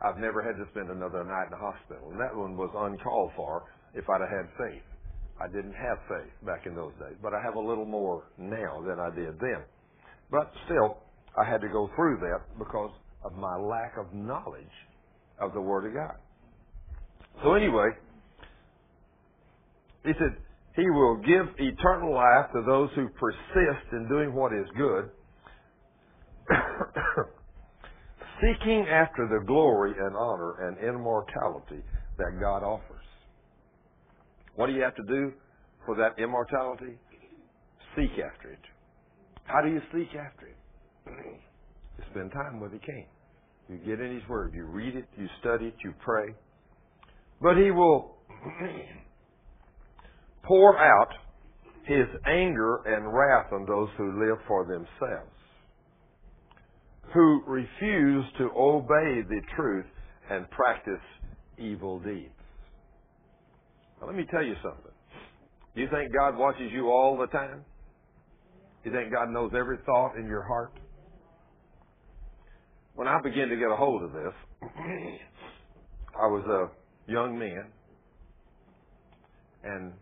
I've never had to spend another night in the hospital. And that one was uncalled for if I'd have had faith. I didn't have faith back in those days, but I have a little more now than I did then. But still, I had to go through that because of my lack of knowledge of the Word of God. So anyway, he said, He will give eternal life to those who persist in doing what is good, seeking after the glory and honor and immortality that God offers. What do you have to do for that immortality? Seek after it. How do you seek after it? You spend time with the King. You get in His Word. You read it. You study it. You pray. But He will pour out His anger and wrath on those who live for themselves, who refuse to obey the truth and practice evil deeds. Now, let me tell you something. Do you think God watches you all the time? Do you think God knows every thought in your heart? When I began to get a hold of this, I was a young man, and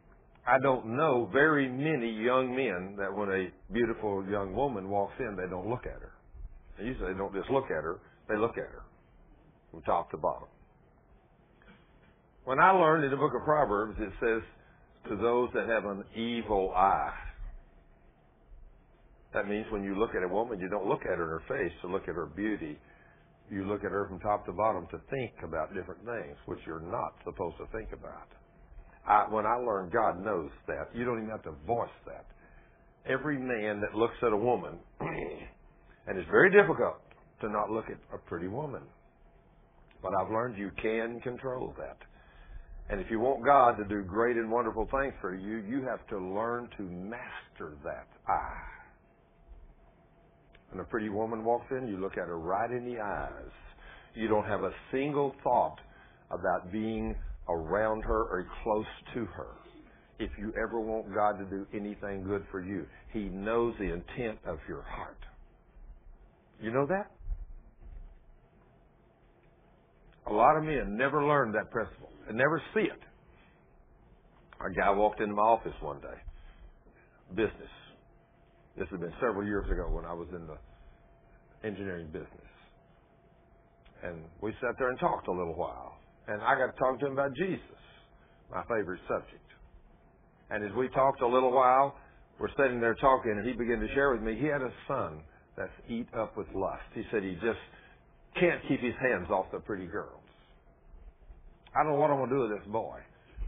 I don't know very many young men that when a beautiful young woman walks in, they don't look at her. And usually they don't just look at her, they look at her from top to bottom. When I learned in the book of Proverbs, it says, to those that have an evil eye. That means when you look at a woman, you don't look at her in her face to look at her beauty. You look at her from top to bottom to think about different things, which you're not supposed to think about. I, when I learned God knows that, you don't even have to voice that. Every man that looks at a woman, and it's very difficult to not look at a pretty woman. But I've learned you can control that. And if you want God to do great and wonderful things for you, you have to learn to master that eye. When a pretty woman walks in, you look at her right in the eyes. You don't have a single thought about being around her or close to her. If you ever want God to do anything good for you, He knows the intent of your heart. You know that? A lot of men never learn that principle and never see it. A guy walked into my office one day, business. This had been several years ago when I was in the engineering business. And we sat there and talked a little while. And I got to talk to him about Jesus, my favorite subject. And as we talked a little while, we're sitting there talking, and he began to share with me he had a son that's eat up with lust. He said he just can't keep his hands off the pretty girls. I don't know what I'm going to do with this boy.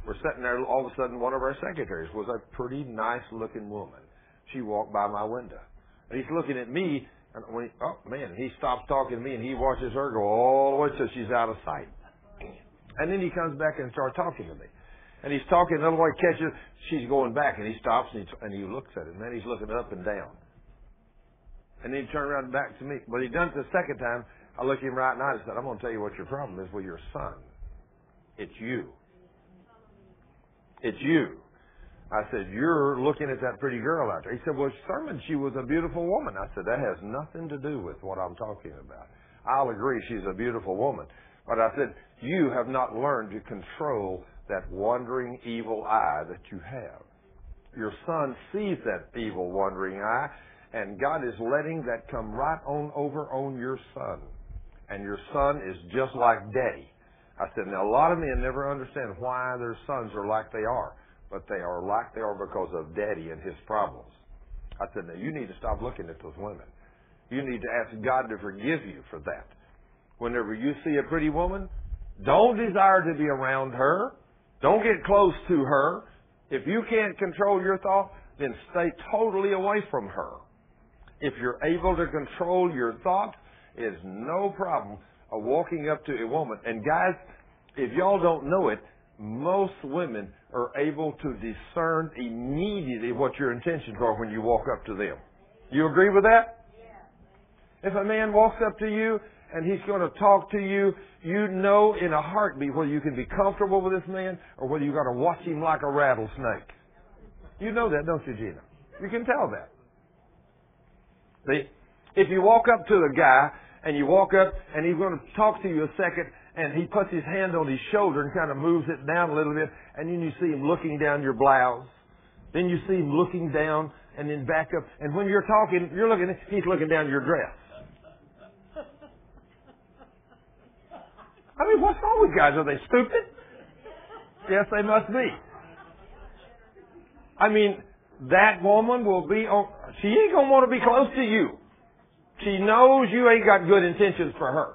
We're sitting there, all of a sudden, one of our secretaries was a pretty nice looking woman. She walked by my window. And he's looking at me, and when he, oh man, he stops talking to me and he watches her go all the way till she's out of sight. And then he comes back and starts talking to me. And he's talking, and the way catches, she's going back, and he stops and he, and he looks at it, and then he's looking up and down. And then he turned around back to me. But he done it the second time. I looked him right in the eye and said, I'm going to tell you what your problem is with your son. It's you. It's you. I said, You're looking at that pretty girl out there. He said, Well, Thurman, she was a beautiful woman. I said, That has nothing to do with what I'm talking about. I'll agree she's a beautiful woman. But I said, You have not learned to control that wandering evil eye that you have. Your son sees that evil wandering eye, and God is letting that come right on over on your son. And your son is just like daddy. I said, now a lot of men never understand why their sons are like they are, but they are like they are because of daddy and his problems. I said, now you need to stop looking at those women. You need to ask God to forgive you for that. Whenever you see a pretty woman, don't desire to be around her. Don't get close to her. If you can't control your thought, then stay totally away from her. If you're able to control your thought, it's no problem of walking up to a woman. And guys, if y'all don't know it, most women are able to discern immediately what your intentions are when you walk up to them. You agree with that? If a man walks up to you and he's going to talk to you, you know in a heartbeat whether you can be comfortable with this man or whether you're going to watch him like a rattlesnake. You know that, don't you, Gina? You can tell that. See, if you walk up to the guy and you walk up and he's going to talk to you a second and he puts his hand on his shoulder and kind of moves it down a little bit and then you see him looking down your blouse. Then you see him looking down and then back up. And when you're talking, you're looking, he's looking down your dress. I mean, what's wrong with guys? Are they stupid? Yes, they must be. I mean, that woman will be on, she ain't gonna want to be close to you. She knows you ain't got good intentions for her.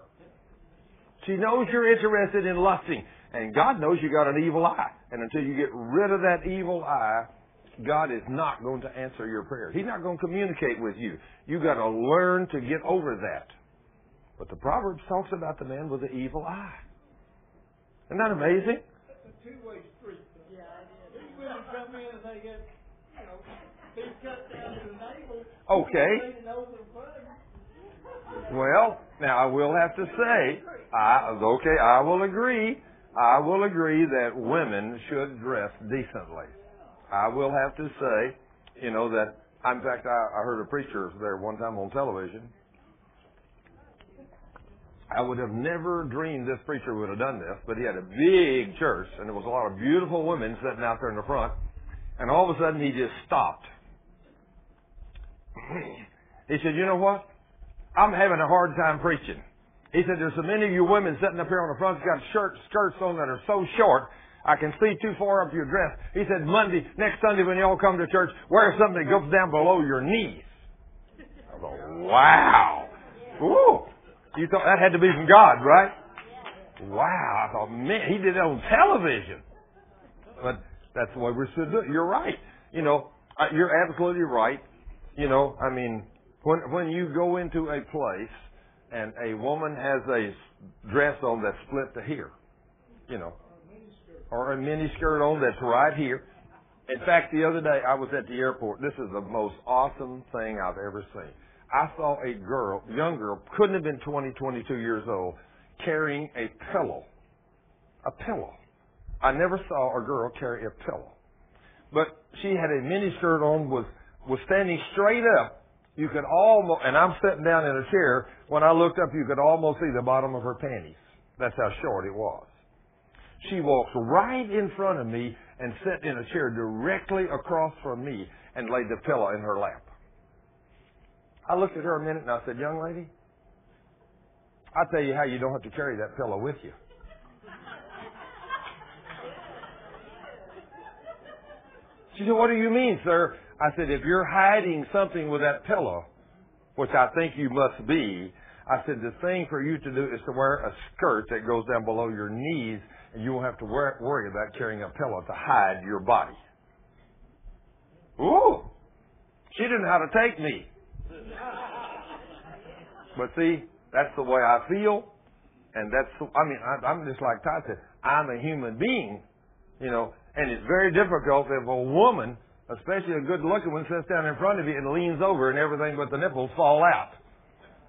She knows you're interested in lusting. And God knows you got an evil eye. And until you get rid of that evil eye, God is not going to answer your prayer. He's not going to communicate with you. You've got to learn to get over that. But the Proverbs talks about the man with the evil eye. Isn't that amazing?
It's a two-way street. though. These women come in and they get, you know, feet cut down to the navel.
Okay.
Leaning over in front of them.
Well, now I will have to say, I okay, I will agree. I will agree that women should dress decently. I will have to say, you know, that in fact I, I heard a preacher there one time on television. I would have never dreamed this preacher would have done this, but he had a big church and there was a lot of beautiful women sitting out there in the front, and all of a sudden he just stopped. he said, "You know what? I'm having a hard time preaching. He said, there's so many of you women sitting up here on the front got shirt, skirts on that are so short, I can see too far up your dress. He said, Monday, next Sunday when y'all come to church, wear something that goes down below your knees. I go, wow. Ooh. You thought that had to be from God, right? Wow. I thought, man, he did it on television. But that's the way we're supposed to do it. You're right. You know, you're absolutely right. You know, I mean, when when you go into a place and a woman has a dress on that's split to here, you know, or a mini skirt on that's right here. In fact, the other day I was at the airport. This is the most awesome thing I've ever seen. I saw a girl, young girl, couldn't have been 20, 22 years old, carrying a pillow. A pillow. I never saw a girl carry a pillow. But she had a mini skirt on, was was standing straight up. You could almost, and I'm sitting down in a chair. When I looked up, you could almost see the bottom of her panties. That's how short it was. She walked right in front of me and sat in a chair directly across from me and laid the pillow in her lap. I looked at her a minute and I said, Young lady, I'll tell you how you don't have to carry that pillow with you. She said, What do you mean, sir? I said, If you're hiding something with that pillow, which I think you must be, I said, the thing for you to do is to wear a skirt that goes down below your knees, and you won't have to worry about carrying a pillow to hide your body. Ooh! She didn't know how to take me. But see, that's the way I feel, and that's, I mean, I, I'm just like Todd said, I'm a human being, you know, and it's very difficult if a woman, especially a good looking one, sits down in front of you and leans over and everything but the nipples fall out.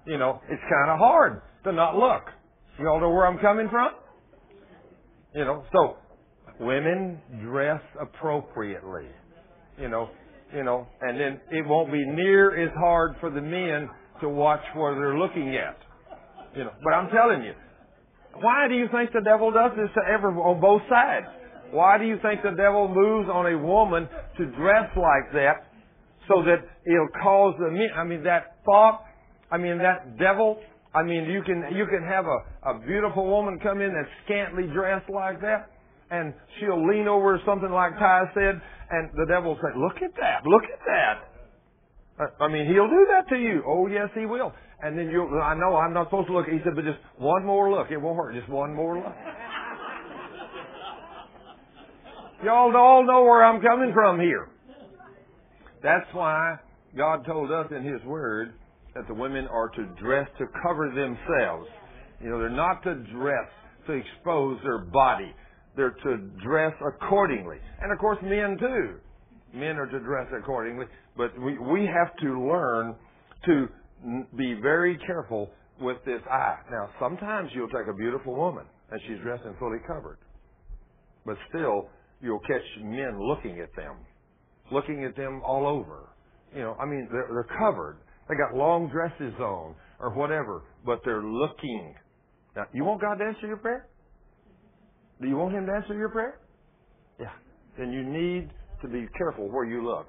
You know, it's kind of hard to not look. You all know where I'm coming from? You know, so women dress appropriately. You know, you know, and then it won't be near as hard for the men to watch where they're looking at. You know, but I'm telling you, why do you think the devil does this to every on both sides? Why do you think the devil moves on a woman to dress like that so that it'll cause the men? I mean, that thought. I mean, that devil. I mean, you can you can have a, a beautiful woman come in that's scantily dressed like that, and she'll lean over something like Ty said, and the devil will say, "Look at that! Look at that!" I mean, he'll do that to you. Oh, yes, he will. And then you, I know I'm not supposed to look. He said, but just one more look. It won't hurt. Just one more look. Y'all all know where I'm coming from here. That's why God told us in His Word that the women are to dress to cover themselves. You know, they're not to dress to expose their body. They're to dress accordingly. And of course, men too. Men are to dress accordingly. But we, we have to learn to be very careful with this eye. Now, sometimes you'll take a beautiful woman and she's dressed and fully covered. But still, you'll catch men looking at them, looking at them all over. You know, I mean, they're, they're covered. They got long dresses on or whatever, but they're looking. Now, you want God to answer your prayer? Do you want Him to answer your prayer? Yeah. Then you need to be careful where you look.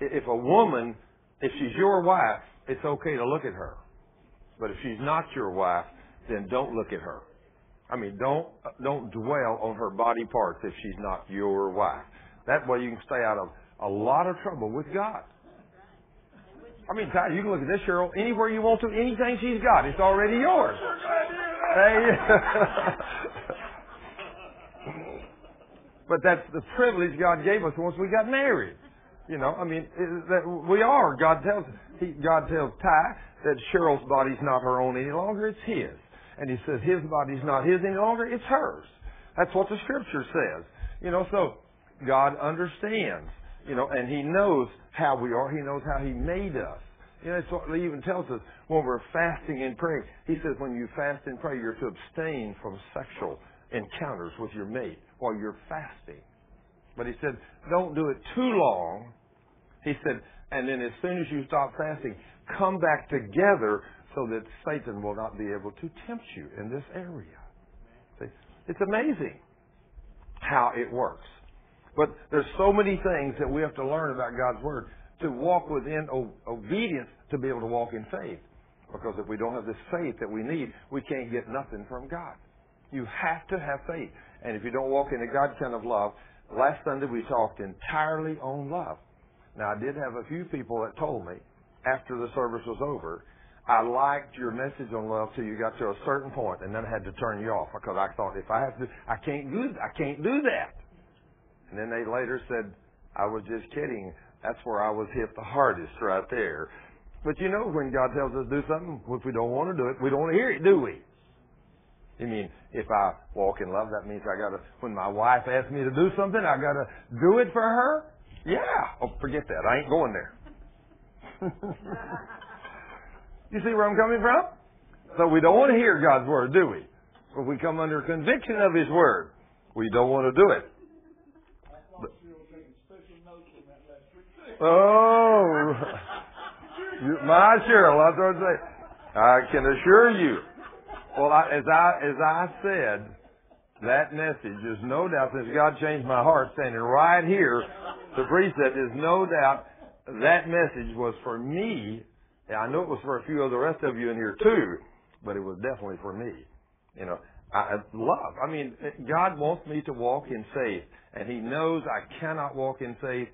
If a woman, if she's your wife, it's okay to look at her. But if she's not your wife, then don't look at her. I mean, don't don't dwell on her body parts if she's not your wife. That way you can stay out of a lot of trouble with God. I mean, Ty, you can look at this Cheryl anywhere you want to. Anything she's got, it's already yours. Hey. but that's the privilege God gave us once we got married. You know, I mean, that we are. God tells he, God tells Ty that Cheryl's body's not her own any longer; it's his. And he says his body's not his any longer; it's hers. That's what the Scripture says. You know, so God understands. You know, and He knows how we are. He knows how He made us. You know, it's what He even tells us when we're fasting and praying. He says when you fast and pray, you're to abstain from sexual encounters with your mate while you're fasting. But he said, don't do it too long. He said, and then as soon as you stop fasting, come back together so that Satan will not be able to tempt you in this area. See? It's amazing how it works. But there's so many things that we have to learn about God's Word to walk within obedience to be able to walk in faith. Because if we don't have this faith that we need, we can't get nothing from God. You have to have faith. And if you don't walk in a God kind of love, last Sunday we talked entirely on love. Now I did have a few people that told me after the service was over, I liked your message on love till you got to a certain point, and then I had to turn you off because I thought if I have to, I can't do, I can't do that. And then they later said, I was just kidding. That's where I was hit the hardest right there. But you know, when God tells us to do something, if we don't want to do it, we don't want to hear it, do we? You mean if I walk in love, that means I gotta, when my wife asks me to do something, I gotta do it for her? Yeah. Oh, forget that. I ain't going there. you see where I'm coming from? So we don't want to hear God's word, do we? If we come under conviction of His word, we don't want to do it. Oh, my Cheryl, that's what I say. I can assure you. Well, I, as I as I said, that message is no doubt since God changed my heart, standing right here, the said, there's no doubt that message was for me. I know it was for a few of the rest of you in here too, but it was definitely for me. You know, I love. I mean, God wants me to walk in faith, and He knows I cannot walk in faith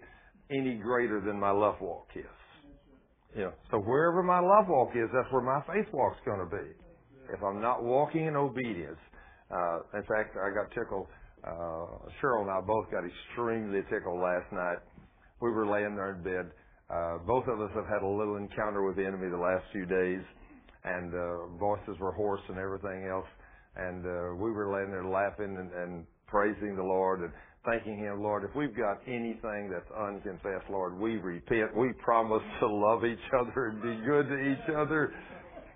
any greater than my love walk is. You know, so wherever my love walk is, that's where my faith walk's going to be. If I'm not walking in obedience, uh, in fact, I got tickled. Uh, Cheryl and I both got extremely tickled last night. We were laying there in bed. Uh, both of us have had a little encounter with the enemy the last few days, and uh, voices were hoarse and everything else. And uh, we were laying there laughing and, and praising the Lord. And thanking Him, Lord, if we've got anything that's unconfessed, Lord, we repent. We promise to love each other and be good to each other.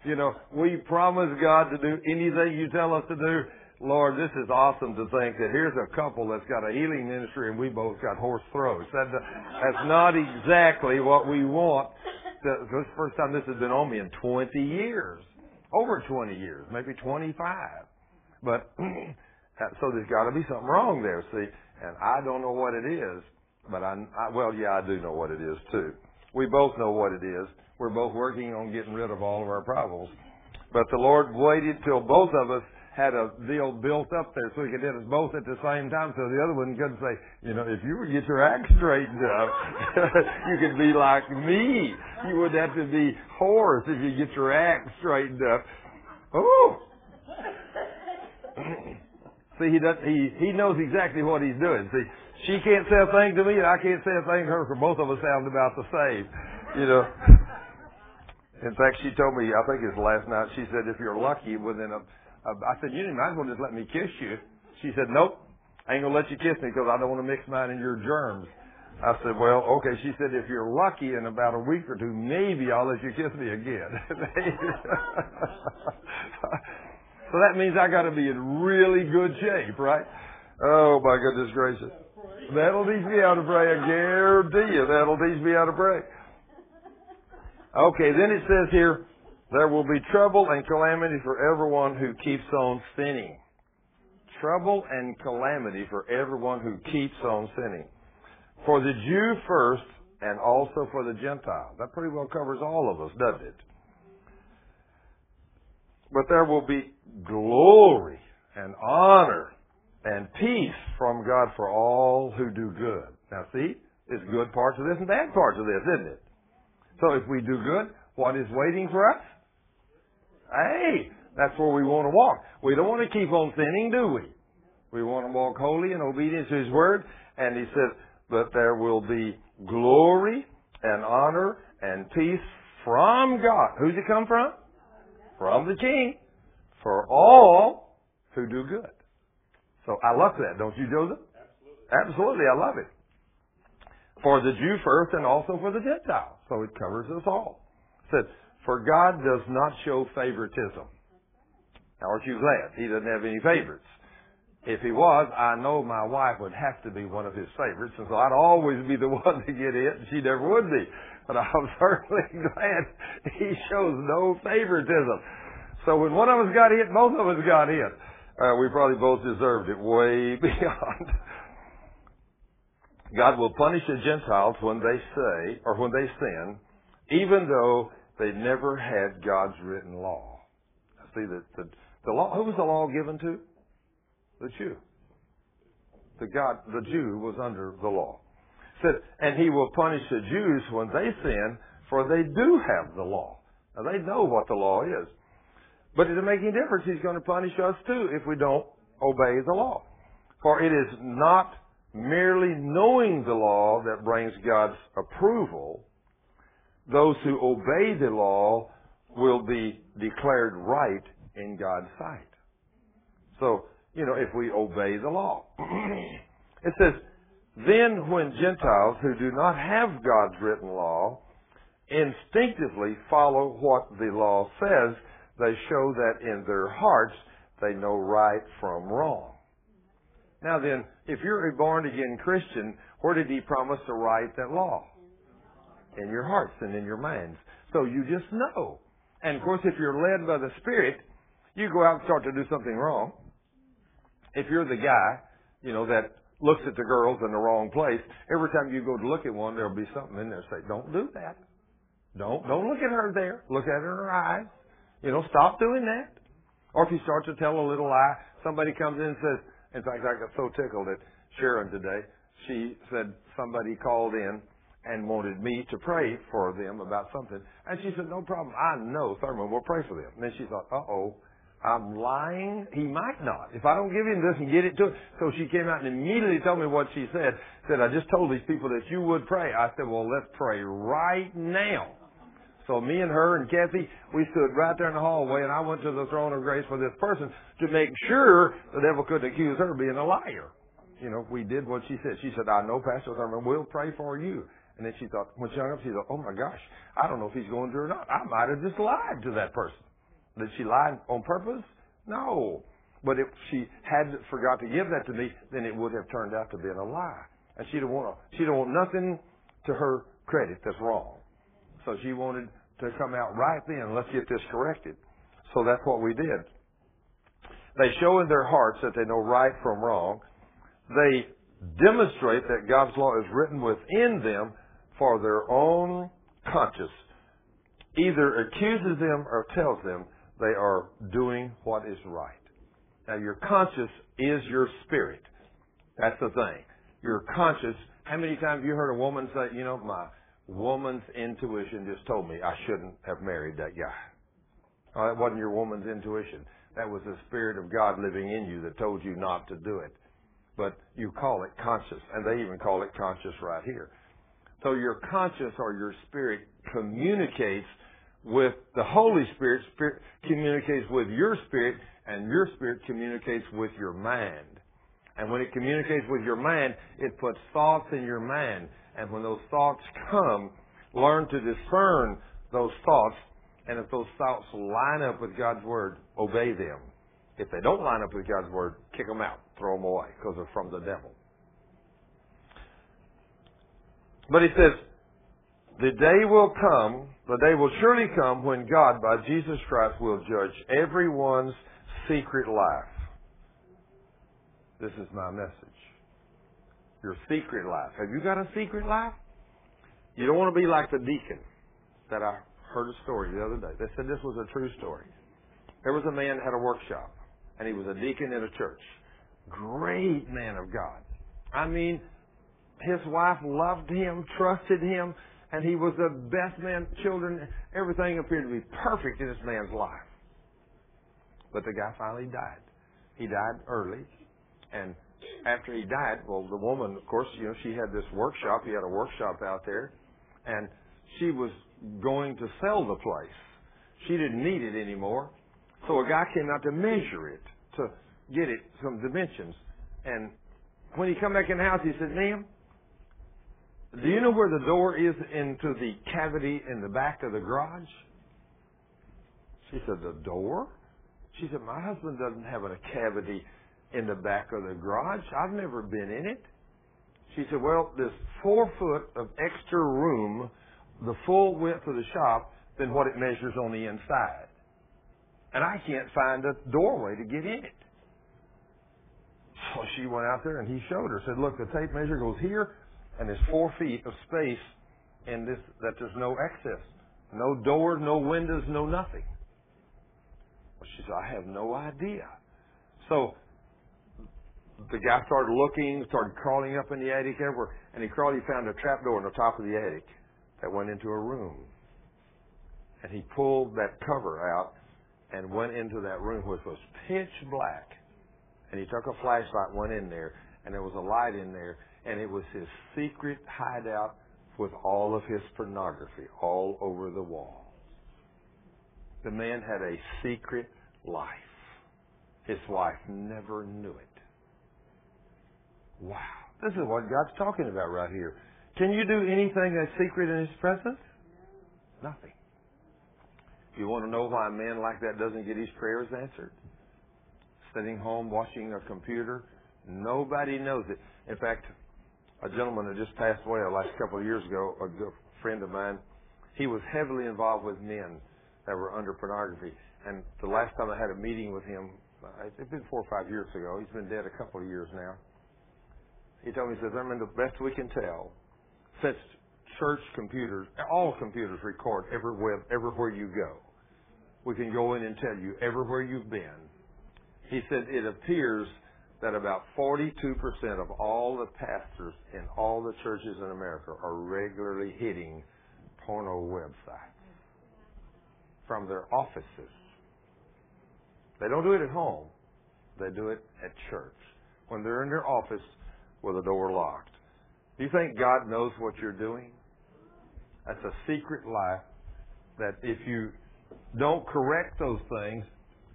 You know, we promise God to do anything you tell us to do. Lord, this is awesome to think that here's a couple that's got a healing ministry and we both got hoarse throats. That, that's not exactly what we want. This is the first time this has been on me in 20 years. Over 20 years, maybe 25. But, so there's got to be something wrong there, see? And I don't know what it is, but I, I, well, yeah, I do know what it is too. We both know what it is. We're both working on getting rid of all of our problems. But the Lord waited till both of us had a deal built up there so he could hit us both at the same time so the other one couldn't say, you know, if you would get your act straightened up, you could be like me. You wouldn't have to be hoarse if you get your act straightened up. Oh! See, he does, he, he knows exactly what he's doing. See, she can't say a thing to me and I can't say a thing to her because both of us sound about the same. You know. In fact, she told me, I think it was last night, she said, if you're lucky within a, a I said, you might as well just let me kiss you. She said, nope, I ain't gonna let you kiss me because I don't want to mix mine in your germs. I said, well, okay. She said, if you're lucky in about a week or two, maybe I'll let you kiss me again. So that means I got to be in really good shape, right? Oh my goodness gracious. That'll teach me how to pray. I guarantee you that'll teach me how to pray. Okay, then it says here, there will be trouble and calamity for everyone who keeps on sinning. Trouble and calamity for everyone who keeps on sinning. For the Jew first and also for the Gentile. That pretty well covers all of us, doesn't it? But there will be glory and honor and peace from God for all who do good. Now see, there's good parts of this and bad parts of this, isn't it? So if we do good, what is waiting for us? Hey, that's where we want to walk. We don't want to keep on sinning, do we? We want to walk holy and obedience to His Word. And He says, but there will be glory and honor and peace from God. Who's it come from? From the King. For all who do good. So I love that, don't you, Joseph? Absolutely. Absolutely, I love it. For the Jew first and also for the Gentile. So it covers us all. It said, for God does not show favoritism. Aren't you glad? He doesn't have any favorites. If he was, I know my wife would have to be one of his favorites, and so I'd always be the one to get it, and she never would be. But I'm certainly glad he shows no favoritism. So when one of us got hit, both of us got hit. Uh, we probably both deserved it way beyond. God will punish the Gentiles when they say, or when they sin, even though they never had God's written law. See, the, the, the law, who was the law given to? The Jew. The God, the Jew was under the law. Said, and he will punish the Jews when they sin, for they do have the law. Now they know what the law is. But it doesn't make any difference. He's going to punish us too if we don't obey the law. For it is not merely knowing the law that brings God's approval. Those who obey the law will be declared right in God's sight. So, you know, if we obey the law. it says, then when Gentiles who do not have God's written law instinctively follow what the law says, they show that in their hearts they know right from wrong. Now then, if you're a born again Christian, where did he promise to write that law? In your hearts and in your minds. So you just know. And of course, if you're led by the Spirit, you go out and start to do something wrong. If you're the guy, you know, that looks at the girls in the wrong place, every time you go to look at one, there'll be something in there say, don't do that. Don't, don't look at her there. Look at her eyes. You know, stop doing that. Or if you start to tell a little lie, somebody comes in and says, in fact, I got so tickled at Sharon today. She said somebody called in and wanted me to pray for them about something. And she said, no problem. I know Thurman will pray for them. And then she thought, uh-oh, I'm lying. He might not. If I don't give him this and get it to him. So she came out and immediately told me what she said. Said, I just told these people that you would pray. I said, well, let's pray right now. So me and her and Kathy, we stood right there in the hallway and I went to the throne of grace for this person to make sure the devil couldn't accuse her of being a liar. You know, we did what she said. She said, I know Pastor Thurman will pray for you. And then she thought, when she hung up, she thought, oh my gosh, I don't know if he's going to or not. I might have just lied to that person. Did she lie on purpose? No. But if she had forgot to give that to me, then it would have turned out to be a lie. And she don't want she don't want nothing to her credit that's wrong. So she wanted to come out right then. Let's get this corrected. So that's what we did. They show in their hearts that they know right from wrong. They demonstrate that God's law is written within them for their own conscience. Either accuses them or tells them they are doing what is right. Now your conscience is your spirit. That's the thing. Your conscience. How many times have you heard a woman say, you know, my woman's intuition just told me I shouldn't have married that guy. Oh, that wasn't your woman's intuition. That was the Spirit of God living in you that told you not to do it. But you call it conscious, and they even call it conscious right here. So your conscious or your spirit communicates with the Holy Spirit, spirit communicates with your spirit, and your spirit communicates with your mind. And when it communicates with your mind, it puts thoughts in your mind. And when those thoughts come, learn to discern those thoughts. And if those thoughts line up with God's Word, obey them. If they don't line up with God's Word, kick them out, throw them away, because they're from the devil. But he says, the day will come, the day will surely come when God, by Jesus Christ, will judge everyone's secret life. This is my message your secret life. Have you got a secret life? You don't want to be like the deacon that I heard a story the other day. They said this was a true story. There was a man had a workshop, and he was a deacon in a church. Great man of God. I mean, his wife loved him, trusted him, and he was the best man. Children, everything appeared to be perfect in this man's life. But the guy finally died. He died early, and after he died, well, the woman, of course, you know, she had this workshop. He had a workshop out there, and she was going to sell the place. She didn't need it anymore, so a guy came out to measure it to get it some dimensions. And when he come back in the house, he said, "Ma'am, do you know where the door is into the cavity in the back of the garage?" She said, "The door?" She said, "My husband doesn't have a cavity in the back of the garage. I've never been in it." She said, "Well, this four foot of extra room, the full width of the shop, than what it measures on the inside, and I can't find a doorway to get in it." So she went out there and he showed her. Said, "Look, the tape measure goes here, and there's four feet of space in this that there's no access, no doors, no windows, no nothing." Well, she said, "I have no idea." So the guy started looking, started crawling up in the attic everywhere, and he crawled. He found a trap door in the top of the attic that went into a room, and he pulled that cover out and went into that room, which was pitch black and he took a flashlight, went in there, and there was a light in there, and it was his secret hideout with all of his pornography all over the wall. The man had a secret life. His wife never knew it. Wow. This is what God's talking about right here. Can you do anything that's secret in His presence? Nothing. You want to know why a man like that doesn't get his prayers answered? sitting home watching a computer. Nobody knows it. In fact, a gentleman that just passed away the last couple of years ago, a good friend of mine, he was heavily involved with men that were under pornography. And the last time I had a meeting with him, it's been four or five years ago. He's been dead a couple of years now. He told me, he says, I mean, the best we can tell, since church computers, all computers record everywhere, everywhere you go. We can go in and tell you everywhere you've been, he said it appears that about 42% of all the pastors in all the churches in America are regularly hitting porno websites from their offices. They don't do it at home. They do it at church. When they're in their office with the door locked. Do you think God knows what you're doing? That's a secret life that if you don't correct those things,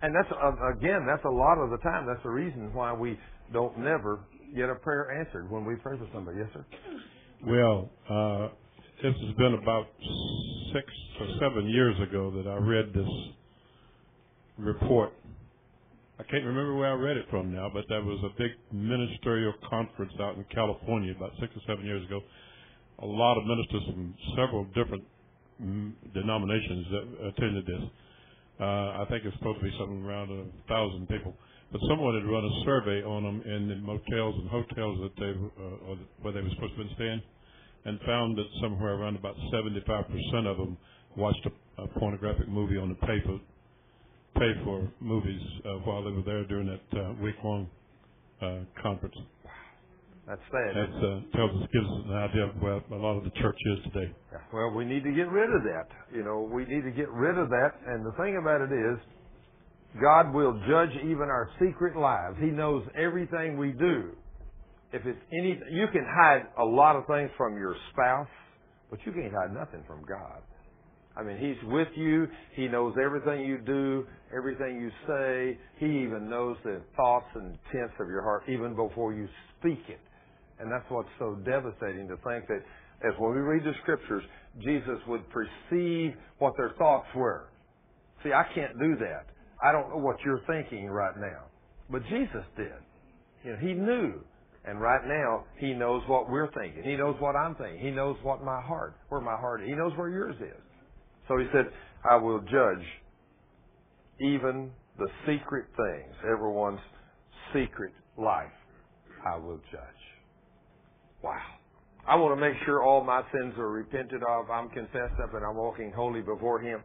and that's, uh, again, that's a lot of the time. That's the reason why we don't never get a prayer answered when we pray for somebody. Yes, sir?
Well, uh, this has been about six or seven years ago that I read this report. I can't remember where I read it from now, but there was a big ministerial conference out in California about six or seven years ago. A lot of ministers from several different mm, denominations that attended this uh, I think it's supposed to be something around a thousand people. But someone had run a survey on them in the motels and hotels that they uh, where they were supposed to be staying, and found that somewhere around about 75% of them watched a, a pornographic movie on the pay for pay for movies uh, while they were there during that uh, week long uh, conference.
That's sad.
That uh, tells us, gives us an idea of where a lot of the church is today.
Yeah. Well, we need to get rid of that. You know, we need to get rid of that. And the thing about it is, God will judge even our secret lives. He knows everything we do. If it's any, you can hide a lot of things from your spouse, but you can't hide nothing from God. I mean, He's with you. He knows everything you do, everything you say. He even knows the thoughts and intents of your heart even before you speak it. And that's what's so devastating to think that as when we read the scriptures, Jesus would perceive what their thoughts were. See, I can't do that. I don't know what you're thinking right now. But Jesus did. You know, he knew. And right now, he knows what we're thinking. He knows what I'm thinking. He knows what my heart, where my heart is. He knows where yours is. So he said, I will judge even the secret things, everyone's secret life, I will judge. Wow. I want to make sure all my sins are repented of. I'm confessed of and I'm walking holy before Him.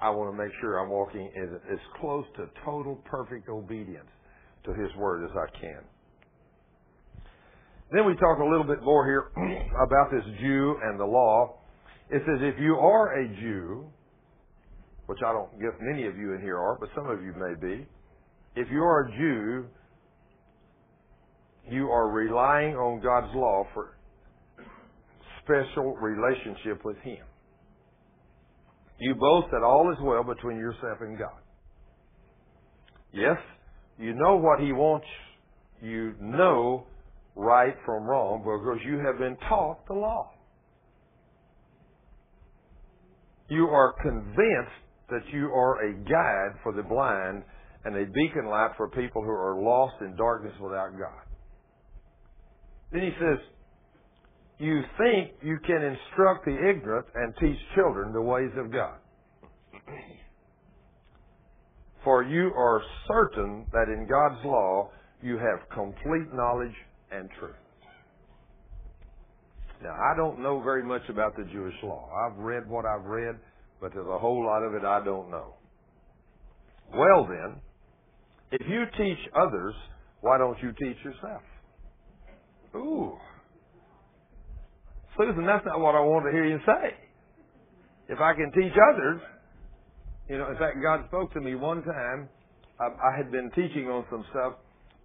I want to make sure I'm walking as, as close to total perfect obedience to His Word as I can. Then we talk a little bit more here about this Jew and the law. It says, if you are a Jew, which I don't guess many of you in here are, but some of you may be, if you are a Jew, You are relying on God's law for special relationship with Him. You boast that all is well between yourself and God. Yes, you know what He wants. You know right from wrong because you have been taught the law. You are convinced that you are a guide for the blind and a beacon light for people who are lost in darkness without God. Then he says, you think you can instruct the ignorant and teach children the ways of God. For you are certain that in God's law you have complete knowledge and truth. Now, I don't know very much about the Jewish law. I've read what I've read, but there's a whole lot of it I don't know. Well, then, if you teach others, why don't you teach yourself? Ooh. Susan, that's not what I want to hear you say. If I can teach others, you know, in fact, God spoke to me one time. I, I had been teaching on some stuff,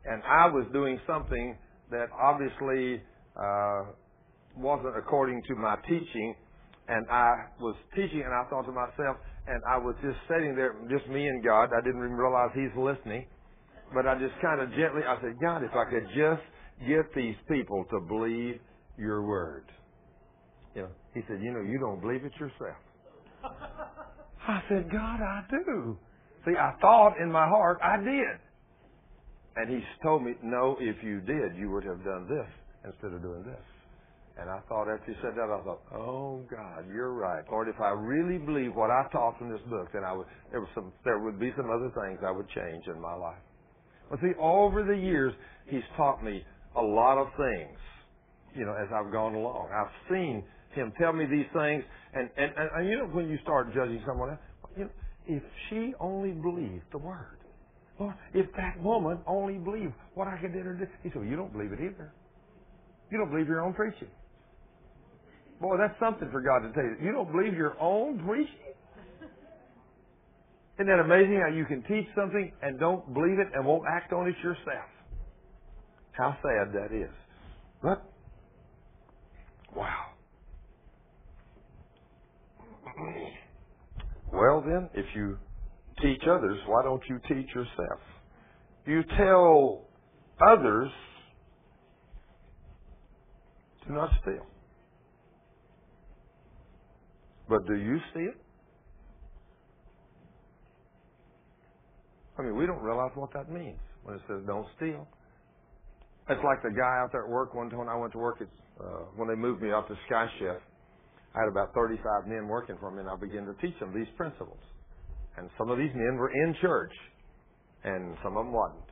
and I was doing something that obviously uh, wasn't according to my teaching. And I was teaching, and I thought to myself, and I was just sitting there, just me and God. I didn't even realize He's listening. But I just kind of gently, I said, God, if I could just get these people to believe your word. You know, he said, you know, you don't believe it yourself. I said, God, I do. See, I thought in my heart I did. And he told me, no, if you did, you would have done this instead of doing this. And I thought after he said that, I thought, oh God, you're right. Lord, if I really believe what I taught from this book, then I would, there was some, there would be some other things I would change in my life. But see, over the years, he's taught me a lot of things, you know, as I've gone along. I've seen him tell me these things, and, and, and, and you know, when you start judging someone else, you know, if she only believed the word, Lord, if that woman only believed what I could do her do, he said, well, you don't believe it either. You don't believe your own preaching. Boy, that's something for God to tell you. You don't believe your own preaching? Isn't that amazing how you can teach something and don't believe it and won't act on it yourself? How sad that is. But, wow. Well, then, if you teach others, why don't you teach yourself? You tell others do not steal. But do you steal? I mean, we don't realize what that means when it says don't steal. It's like the guy out there at work one time I went to work at, uh, when they moved me up to Sky Chef. I had about 35 men working for me and I began to teach them these principles. And some of these men were in church and some of them wasn't.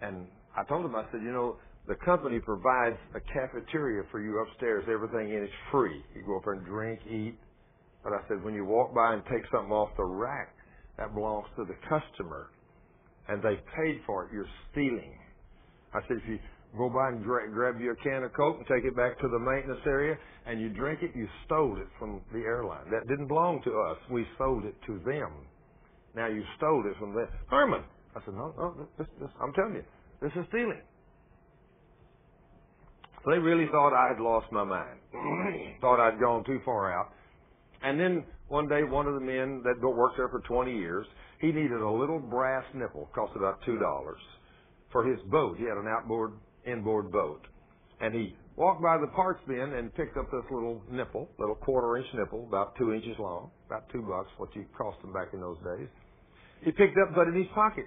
And I told them, I said, you know, the company provides a cafeteria for you upstairs. Everything in it's free. You go up there and drink, eat. But I said, when you walk by and take something off the rack, that belongs to the customer. And they paid for it. You're stealing. I said, if you go by and gra- grab you a can of Coke and take it back to the maintenance area and you drink it, you stole it from the airline. That didn't belong to us. We sold it to them. Now you stole it from them. Thurman. I said, no, no, this, this, I'm telling you, this is stealing. They really thought I had lost my mind. thought I'd gone too far out. And then one day, one of the men that worked there for 20 years, he needed a little brass nipple, cost about two dollars, for his boat. He had an outboard, inboard boat, and he walked by the parts bin and picked up this little nipple, little quarter-inch nipple, about two inches long, about two bucks, what you cost them back in those days. He picked up, but in his pocket.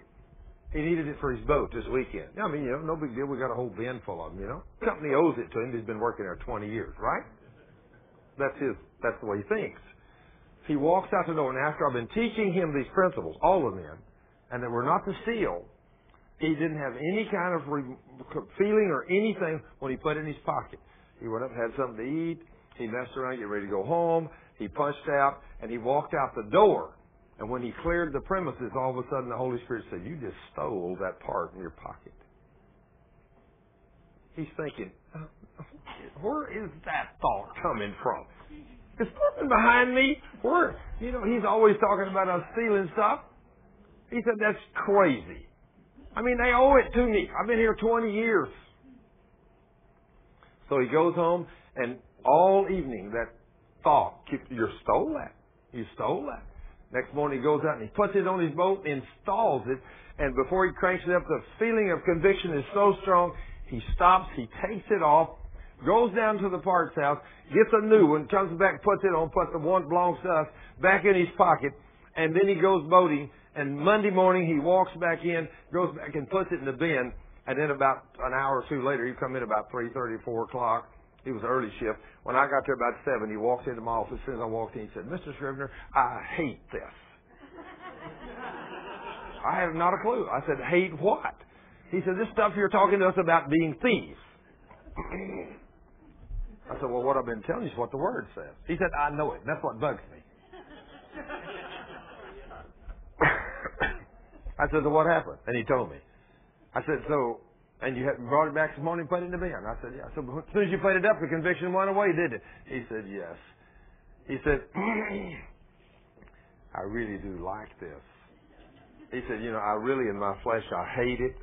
He needed it for his boat this weekend. I mean, you know, no big deal. We got a whole bin full of them, you know. Company owes it to him. He's been working there 20 years, right? That's his, that's the way he thinks. He walks out the door, and after I've been teaching him these principles, all of them, and that we're not to steal, he didn't have any kind of re- feeling or anything when he put it in his pocket. He went up, and had something to eat. He messed around, get ready to go home. He punched out, and he walked out the door. And when he cleared the premises, all of a sudden the Holy Spirit said, "You just stole that part in your pocket." He's thinking, uh, "Where is that thought coming from?" Is something behind me? Where? You know, he's always talking about us stealing stuff. He said, that's crazy. I mean, they owe it to me. I've been here 20 years. So he goes home, and all evening that thought, you stole that. You stole that. Next morning he goes out and he puts it on his boat, and installs it, and before he cranks it up, the feeling of conviction is so strong, he stops, he takes it off, goes down to the parts house, gets a new one, comes back, puts it on, puts the one belongs to us back in his pocket, and then he goes boating, and Monday morning he walks back in, goes back and puts it in the bin, and then about an hour or two later, he come in about three thirty, four o'clock. He was early shift. When I got there about seven, he walks into my office. As soon as I walked in, he said, "Mr. Scrivener, I hate this." I have not a clue. I said, "Hate what?" He said, "This stuff you're talking to us about being thieves." I said, "Well, what I've been telling you is what the word says." He said, "I know it. That's what bugs me." I said, "So what happened?" And he told me. I said, "So and you brought it back this morning and put it in the bin. I said, yeah. So as soon as you put it up, the conviction went away, did it? He said, yes. He said, I really do like this. He said, you know, I really in my flesh, I hate it.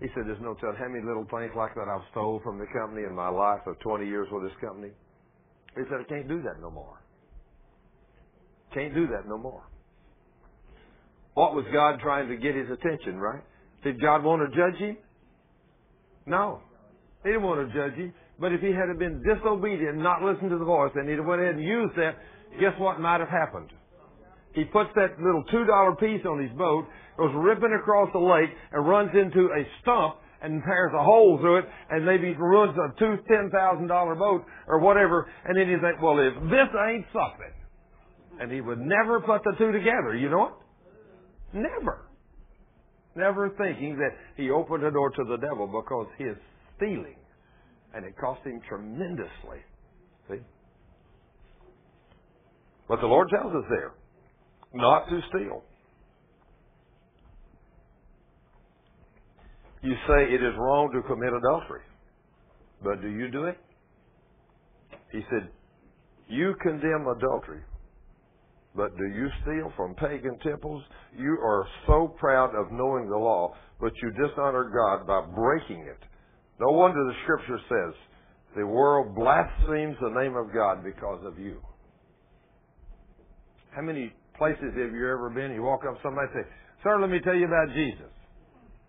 He said, there's no telling how many little things like that I've stole from the company in my life of 20 years with this company. He said, I can't do that no more. Can't do that no more. What was God trying to get his attention, right? Did God want to judge him? No. He didn't want to judge him. But if he had been disobedient not listened to the voice and he'd went ahead and used that, guess what might have happened? He puts that little two dollar piece on his boat, goes ripping across the lake and runs into a stump and tears a hole through it and maybe ruins a two ten thousand dollar boat or whatever and then you think, Well if this ain't something and he would never put the two together, you know what? Never never thinking that he opened the door to the devil because his stealing, and it cost him tremendously. See? But the Lord tells us there not to steal. You say it is wrong to commit adultery, but do you do it? He said, You condemn adultery, but do you steal from pagan temples? You are so proud of knowing the law, but you dishonor God by breaking it. No wonder the scripture says, the world blasphemes the name of God because of you. How many places have you ever been? You walk up to somebody and say, Sir, let me tell you about Jesus.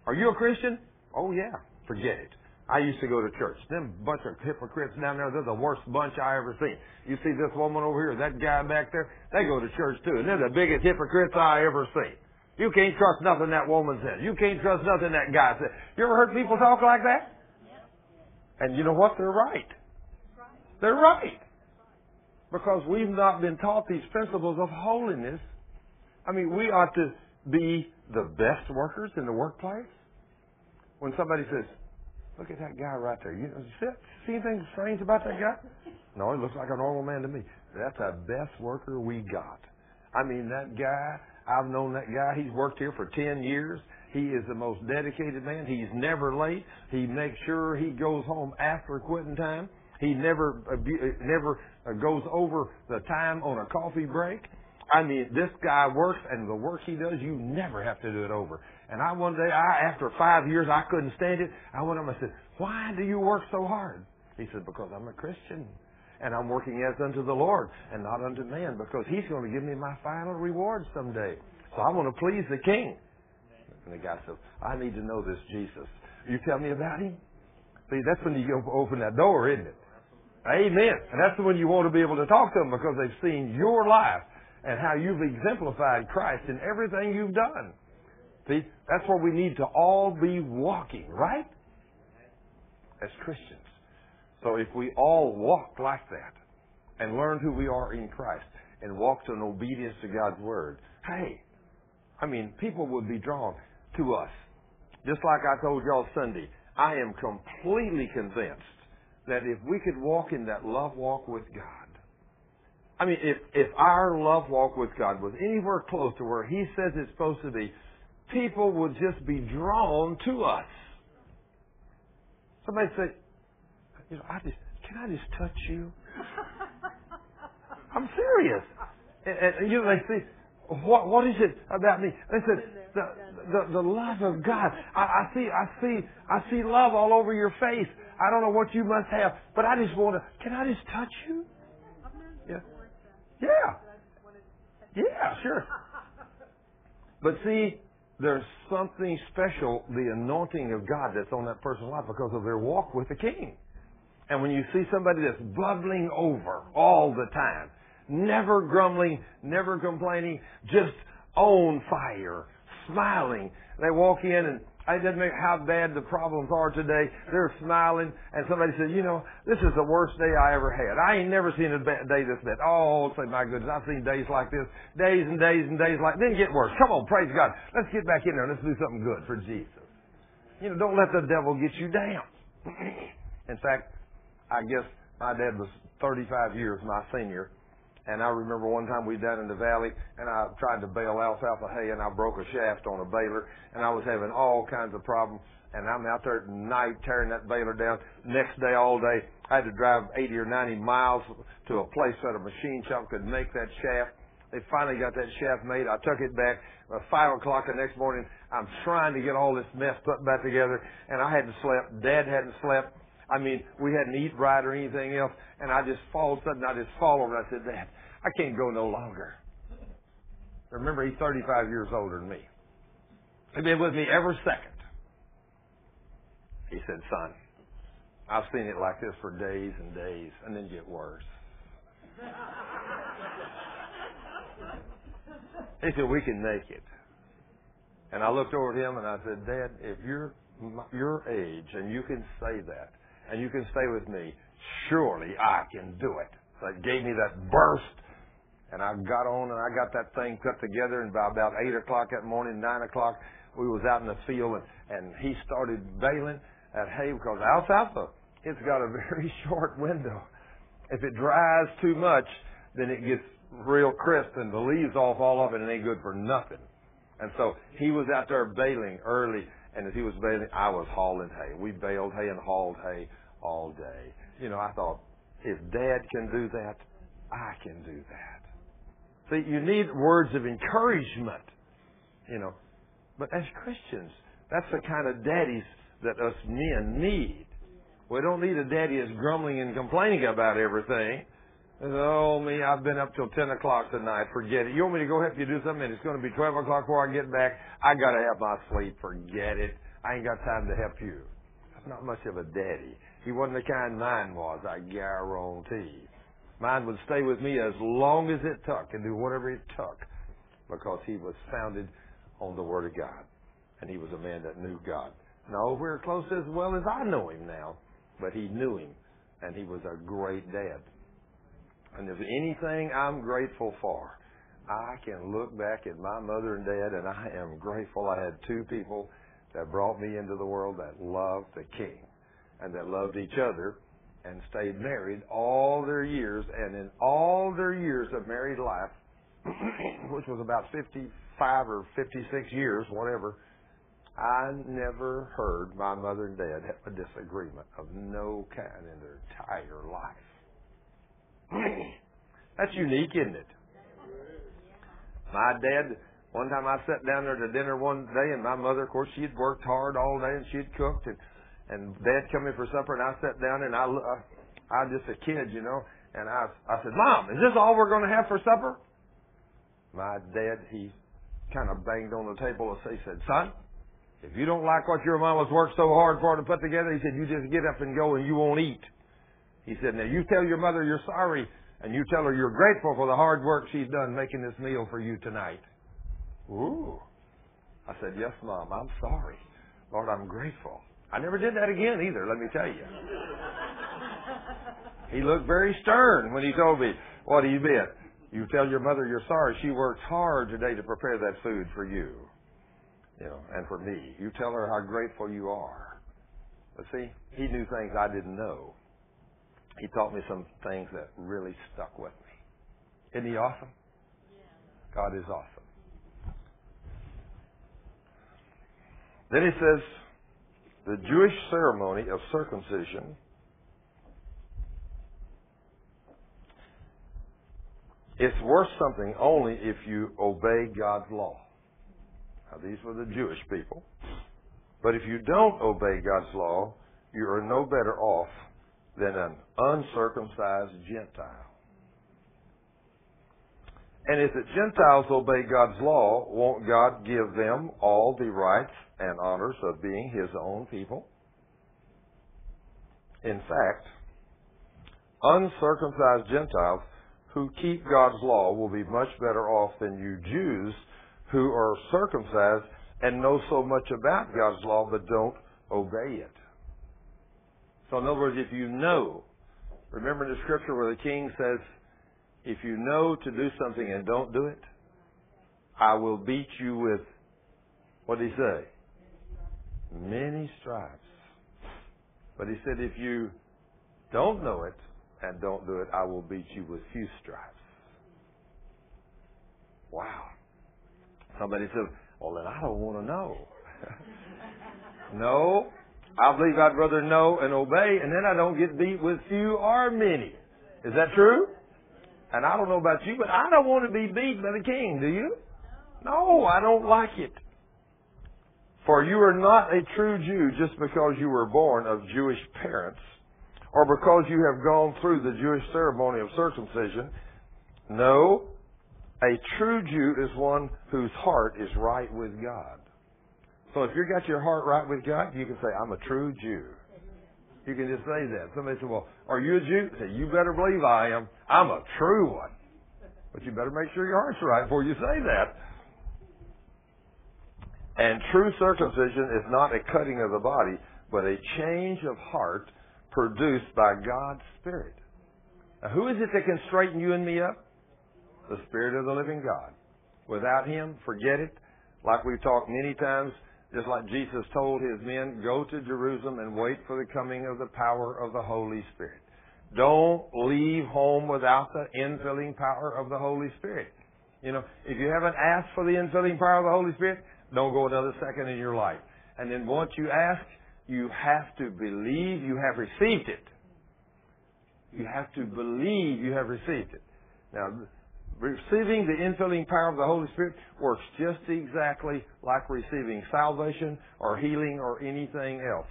Are you a Christian? Oh yeah. Forget it. I used to go to church. Them bunch of hypocrites down there, they're the worst bunch I ever seen. You see this woman over here, that guy back there, they go to church too, and they're the biggest hypocrites I ever seen. You can't trust nothing that woman says. You can't trust nothing that guy says. You ever heard people talk like that? And you know what? They're right. They're right. Because we've not been taught these principles of holiness. I mean, we ought to be the best workers in the workplace. When somebody says, Look at that guy right there. You know, see, see anything strange about that guy? No, he looks like a normal man to me. That's the best worker we got. I mean, that guy, I've known that guy. He's worked here for 10 years. He is the most dedicated man. He's never late. He makes sure he goes home after quitting time. He never, uh, never uh, goes over the time on a coffee break. I mean, this guy works, and the work he does, you never have to do it over. And I one day, I after five years, I couldn't stand it. I went up and I said, "Why do you work so hard?" He said, "Because I'm a Christian, and I'm working as unto the Lord and not unto man, because He's going to give me my final reward someday. So I want to please the King." And the guy said, "I need to know this Jesus. You tell me about him." See, that's when you open that door, isn't it? Amen. And that's when you want to be able to talk to them because they've seen your life and how you've exemplified Christ in everything you've done. See, that's where we need to all be walking, right? As Christians. So if we all walk like that and learn who we are in Christ and walk in obedience to God's Word, hey, I mean, people would be drawn to us. Just like I told y'all Sunday, I am completely convinced that if we could walk in that love walk with God, I mean, if, if our love walk with God was anywhere close to where He says it's supposed to be, people would just be drawn to us. Somebody say, you know, I just, can I just touch you? I'm serious. And, and, you know, they say, what, what is it about me? They said, the, the, the love of God. I, I see, I see, I see love all over your face. I don't know what you must have, but I just want to, can I just touch you? Yeah. Yeah. Yeah, sure. But see, there's something special, the anointing of God that's on that person's life because of their walk with the King. And when you see somebody that's bubbling over all the time, never grumbling, never complaining, just on fire, smiling, they walk in and it doesn't matter how bad the problems are today. They're smiling, and somebody says, "You know, this is the worst day I ever had. I ain't never seen a day this bad." Oh, say my goodness, I've seen days like this, days and days and days like. Then get worse. Come on, praise God. Let's get back in there. Let's do something good for Jesus. You know, don't let the devil get you down. in fact, I guess my dad was 35 years my senior, and I remember one time we down in the valley, and I tried to bale alfalfa hay, and I broke a shaft on a baler, and I was having all kinds of problems. And I'm out there at night tearing that baler down. Next day, all day, I had to drive 80 or 90 miles to a place that a machine shop could make that shaft. They finally got that shaft made. I took it back. At five o'clock the next morning, I'm trying to get all this mess put back together, and I hadn't slept. Dad hadn't slept. I mean, we hadn't eaten right or anything else. And I just all of a sudden I just fall over. I said, Dad, I can't go no longer. Remember, he's 35 years older than me. He's been with me every second. He said, son, I've seen it like this for days and days, and then get worse. he said, we can make it. And I looked over at him and I said, Dad, if you're your age and you can say that, and you can stay with me, surely I can do it. So it gave me that burst, and I got on and I got that thing put together. And by about eight o'clock that morning, nine o'clock, we was out in the field, and, and he started baling that hay because alfalfa, it's got a very short window. If it dries too much, then it gets real crisp and the leaves off all of it and ain't good for nothing. And so he was out there baling early, and as he was baling, I was hauling hay. We baled hay and hauled hay all day. You know, I thought, if Dad can do that, I can do that. See, you need words of encouragement, you know. But as Christians, that's the kind of daddies that us men need. We don't need a daddy that's grumbling and complaining about everything. Oh me, I've been up till ten o'clock tonight. Forget it. You want me to go help you do something, and it's going to be twelve o'clock before I get back. I got to have my sleep. Forget it. I ain't got time to help you. That's not much of a daddy. He wasn't the kind mine was, I guarantee. Mine would stay with me as long as it took and do whatever it took because he was founded on the Word of God. And he was a man that knew God. No, we're close as well as I know him now, but he knew him and he was a great dad. And if anything I'm grateful for, I can look back at my mother and dad and I am grateful I had two people that brought me into the world that loved the King and that loved each other and stayed married all their years. And in all their years of married life, which was about 55 or 56 years, whatever, I never heard my mother and dad have a disagreement of no kind in their entire life. That's unique, isn't it? My dad, one time I sat down there to dinner one day, and my mother, of course, she had worked hard all day and she had cooked, and and Dad come in for supper, and I sat down, and I, I, I just a kid, you know, and I, I said, Mom, is this all we're going to have for supper? My dad, he kind of banged on the table and he said, Son, if you don't like what your mama's worked so hard for to put together, he said, you just get up and go and you won't eat. He said, now you tell your mother you're sorry and you tell her you're grateful for the hard work she's done making this meal for you tonight. Ooh. I said, yes, Mom, I'm sorry. Lord, I'm grateful. I never did that again either, let me tell you. he looked very stern when he told me what he meant. You tell your mother you're sorry. She worked hard today to prepare that food for you. You know, and for me. You tell her how grateful you are. But see, he knew things I didn't know. He taught me some things that really stuck with me. Isn't he awesome? God is awesome. Then he says, the Jewish ceremony of circumcision it's worth something only if you obey God's law. Now, these were the Jewish people. But if you don't obey God's law, you are no better off than an uncircumcised Gentile. And if the Gentiles obey God's law, won't God give them all the rights and honors of being His own people? In fact, uncircumcised Gentiles who keep God's law will be much better off than you Jews who are circumcised and know so much about God's law but don't obey it. So in other words, if you know, remember the scripture where the king says, if you know to do something and don't do it, I will beat you with, what did he say? Many stripes. But he said, if you don't know it and don't do it, I will beat you with few stripes. Wow. Somebody said, well, then I don't want to know. no. I believe I'd rather know and obey, and then I don't get beat with few or many. Is that true? And I don't know about you, but I don't want to be beat by the king, do you? No, I don't like it. For you are not a true Jew just because you were born of Jewish parents or because you have gone through the Jewish ceremony of circumcision. No, a true Jew is one whose heart is right with God. So if you've got your heart right with God, you can say, I'm a true Jew. You can just say that. Somebody said, well, are you a Jew? I Say, you better believe I am. I'm a true one. But you better make sure your heart's right before you say that. And true circumcision is not a cutting of the body, but a change of heart produced by God's Spirit. Now, who is it that can straighten you and me up? The Spirit of the living God. Without Him, forget it. Like we've talked many times, just like Jesus told His men, go to Jerusalem and wait for the coming of the power of the Holy Spirit. Don't leave home without the infilling power of the Holy Spirit. You know, if you haven't asked for the infilling power of the Holy Spirit, don't go another second in your life. And then once you ask, you have to believe you have received it. You have to believe you have received it. Now, receiving the infilling power of the Holy Spirit works just exactly like receiving salvation or healing or anything else.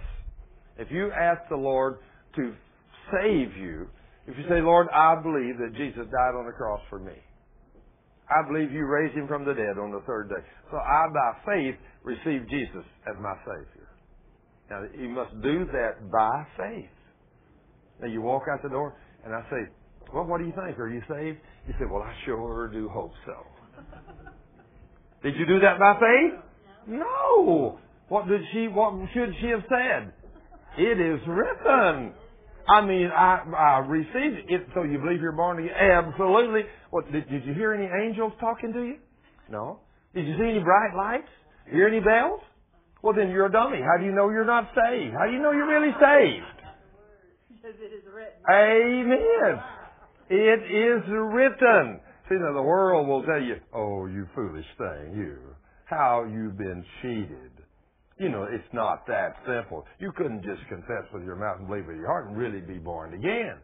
If you ask the Lord to save you, if you say, Lord, I believe that Jesus died on the cross for me. I believe you raised him from the dead on the third day. So I, by faith, receive Jesus as my Savior. Now, you must do that by faith. Now, you walk out the door, and I say, well, what do you think? Are you saved? He said, well, I sure do hope so. did you do that by faith? No. What did she, what should she have said? It is written. I mean, I, I received it. So you believe you're born again? Absolutely. What, did, did you hear any angels talking to you? No. Did you see any bright lights? Hear any bells? Well, then you're a dummy. How do you know you're not saved? How do you know you're really saved?
Because it is written.
Amen. It is written. See, now the world will tell you, oh, you foolish thing, you. How you've been cheated. You know, it's not that simple. You couldn't just confess with your mouth and believe with your heart and really be born again.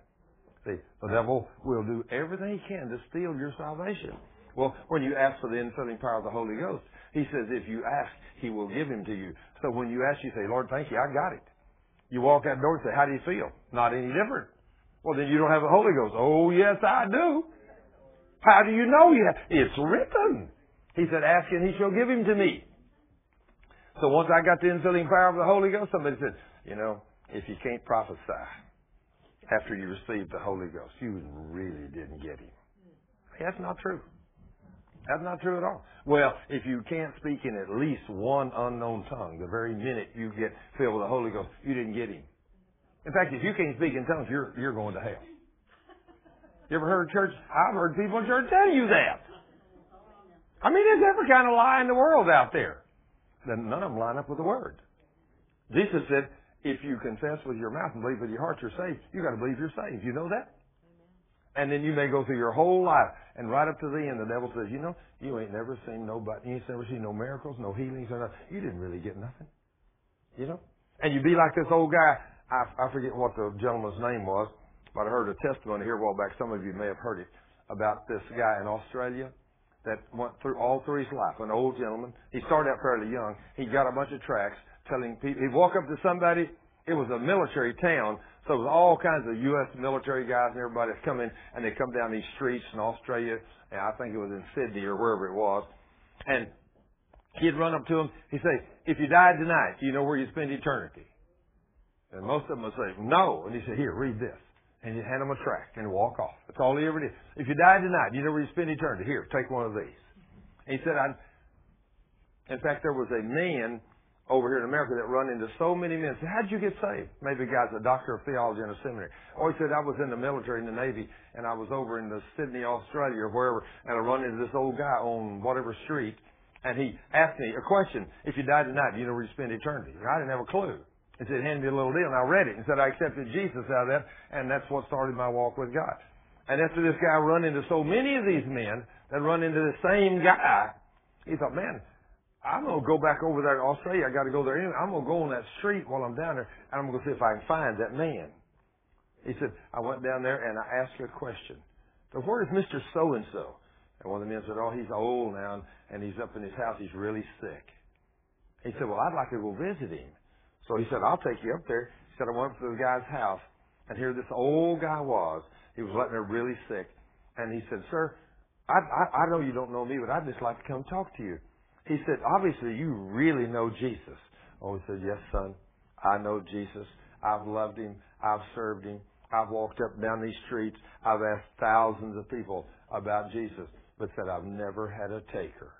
See, the devil will do everything he can to steal your salvation. Well, when you ask for the infilling power of the Holy Ghost, he says if you ask, he will give him to you. So when you ask, you say, Lord, thank you, I got it. You walk out the door and say, how do you feel? Not any different. Well, then you don't have the Holy Ghost. Oh, yes, I do. How do you know you have? It's written. He said, ask and he shall give him to me. So once I got the infilling power of the Holy Ghost, somebody said, you know, if you can't prophesy after you received the Holy Ghost, you really didn't get him. That's not true. That's not true at all. Well, if you can't speak in at least one unknown tongue the very minute you get filled with the Holy Ghost, you didn't get him. In fact, if you can't speak in tongues, you're, you're going to hell. You ever heard church? I've heard people in church tell you that. I mean, there's every kind of lie in the world out there. Then none of them line up with the Word. Jesus said, if you confess with your mouth and believe with your heart you're saved, you got to believe you're saved. You know that? And then you may go through your whole life, and right up to the end, the devil says, you know, you ain't never seen nobody, you ain't never seen no miracles, no healings, or nothing. You didn't really get nothing. You know? And you'd be like this old guy I, I forget what the gentleman's name was, but I heard a testimony here a while back. Some of you may have heard it about this guy in Australia that went through all through his life. An old gentleman. He started out fairly young. He got a bunch of tracts telling people. He'd walk up to somebody it was a military town, so it was all kinds of U.S. military guys and everybody in, and they come down these streets in Australia, and I think it was in Sydney or wherever it was, and he'd run up to them. He'd say, "If you died tonight, do you know where you spend eternity?" And most of them would say, "No," and he said, "Here, read this." And he'd hand them a tract and walk off. That's all he ever did. If you died tonight, you know where you spend eternity? Here, take one of these. And he said, "I." In fact, there was a man over here in America that run into so many men. Said, How'd you get saved? Maybe the guy's a doctor of theology in a seminary. Or he said, I was in the military, in the Navy, and I was over in the Sydney, Australia, or wherever, and I run into this old guy on whatever street, and he asked me a question. If you died tonight, you know where you spend eternity? I didn't have a clue. He said, hand me a little deal, and I read it, and said I accepted Jesus out of that, and that's what started my walk with God. And after this guy run into so many of these men that run into the same guy, he thought, man, I'm gonna go back over there to Australia. I got to go there. I'm gonna go on that street while I'm down there, and I'm gonna see if I can find that man. He said, I went down there and I asked a question. So where is Mister So and So? And one of the men said, Oh, he's old now, and he's up in his house. He's really sick. He said, Well, I'd like to go visit him. So he said, I'll take you up there. He said, I went to the guy's house, and here this old guy was. He was letting her really sick, and he said, Sir, I, I, I know you don't know me, but I'd just like to come talk to you. He said, obviously you really know Jesus. Oh, he said, yes, son, I know Jesus. I've loved him. I've served him. I've walked up and down these streets. I've asked thousands of people about Jesus, but said I've never had a taker.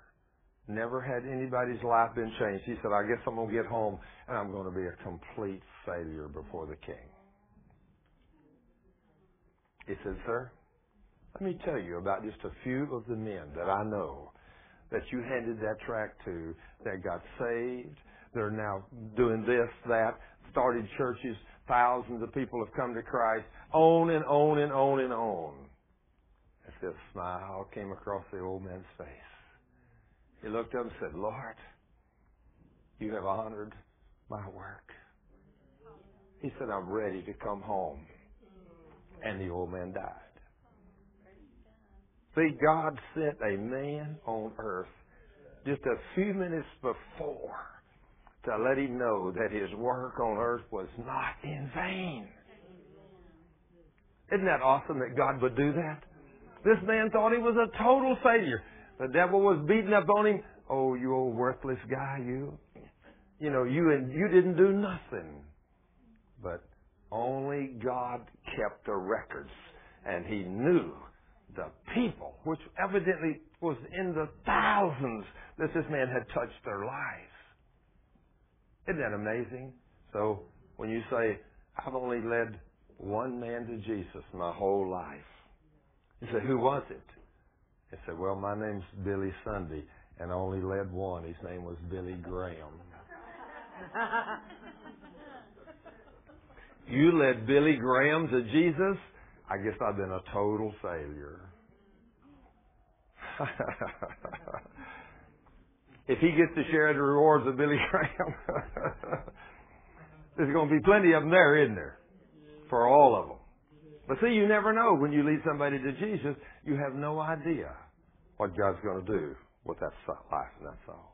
Never had anybody's life been changed. He said, I guess I'm going to get home and I'm going to be a complete failure before the king. He said, sir, let me tell you about just a few of the men that I know that you handed that tract to that got saved. They're now doing this, that, started churches. Thousands of people have come to Christ. On and on and on and on. As this smile came across the old man's face. He looked up and said, Lord, you have honored my work. He said, I'm ready to come home. And the old man died. See, God sent a man on earth just a few minutes before to let him know that his work on earth was not in vain. Isn't that awesome that God would do that? This man thought he was a total failure. The devil was beating up on him. Oh, you old worthless guy, you. You know, you and you didn't do nothing. But only God kept the records and he knew the people, which evidently was in the thousands that this man had touched their lives. Isn't that amazing? So when you say, I've only led one man to Jesus my whole life, you say, who was it? He said, well, my name's Billy Sunday, and I only led one. His name was Billy Graham. you led Billy Graham to Jesus? I guess I've been a total failure. if he gets to share the rewards of Billy Graham, there's going to be plenty of them there, isn't there? For all of them. But see, you never know when you lead somebody to Jesus, you have no idea what God's going to do with that life and that soul.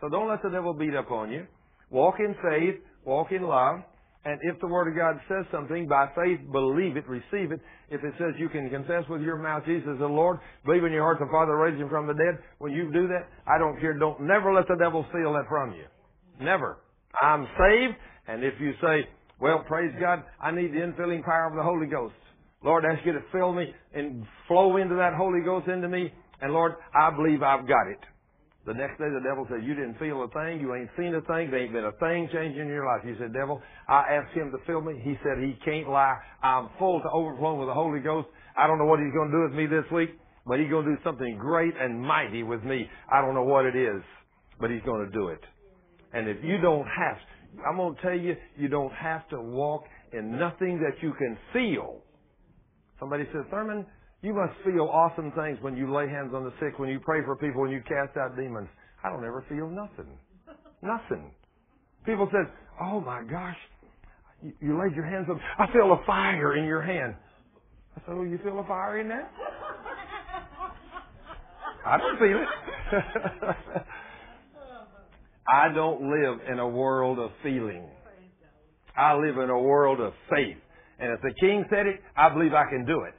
So don't let the devil beat up on you. Walk in faith, walk in love, and if the Word of God says something, by faith, believe it, receive it. If it says you can confess with your mouth Jesus the Lord, believe in your heart the Father raised him from the dead, when you do that, I don't care. Don't never let the devil steal that from you. Never. I'm saved, and if you say, well, praise God, I need the infilling power of the Holy Ghost. Lord, I ask you to fill me and flow into that Holy Ghost into me. And Lord, I believe I've got it. The next day the devil said, you didn't feel a thing, you ain't seen a thing, there ain't been a thing changing in your life. You said, devil, I asked him to fill me. He said he can't lie. I'm full to overflowing with the Holy Ghost. I don't know what he's going to do with me this week, but he's going to do something great and mighty with me. I don't know what it is, but he's going to do it. And if you don't have, I'm going to tell you, you don't have to walk in nothing that you can feel. Somebody says, Thurman, you must feel awesome things when you lay hands on the sick, when you pray for people, when you cast out demons. I don't ever feel nothing. Nothing. People said, oh my gosh, you, you laid your hands on, I feel a fire in your hand. I said, oh, you feel a fire in that? I don't feel it. I don't live in a world of feeling. I live in a world of faith. And if the king said it, I believe I can do it.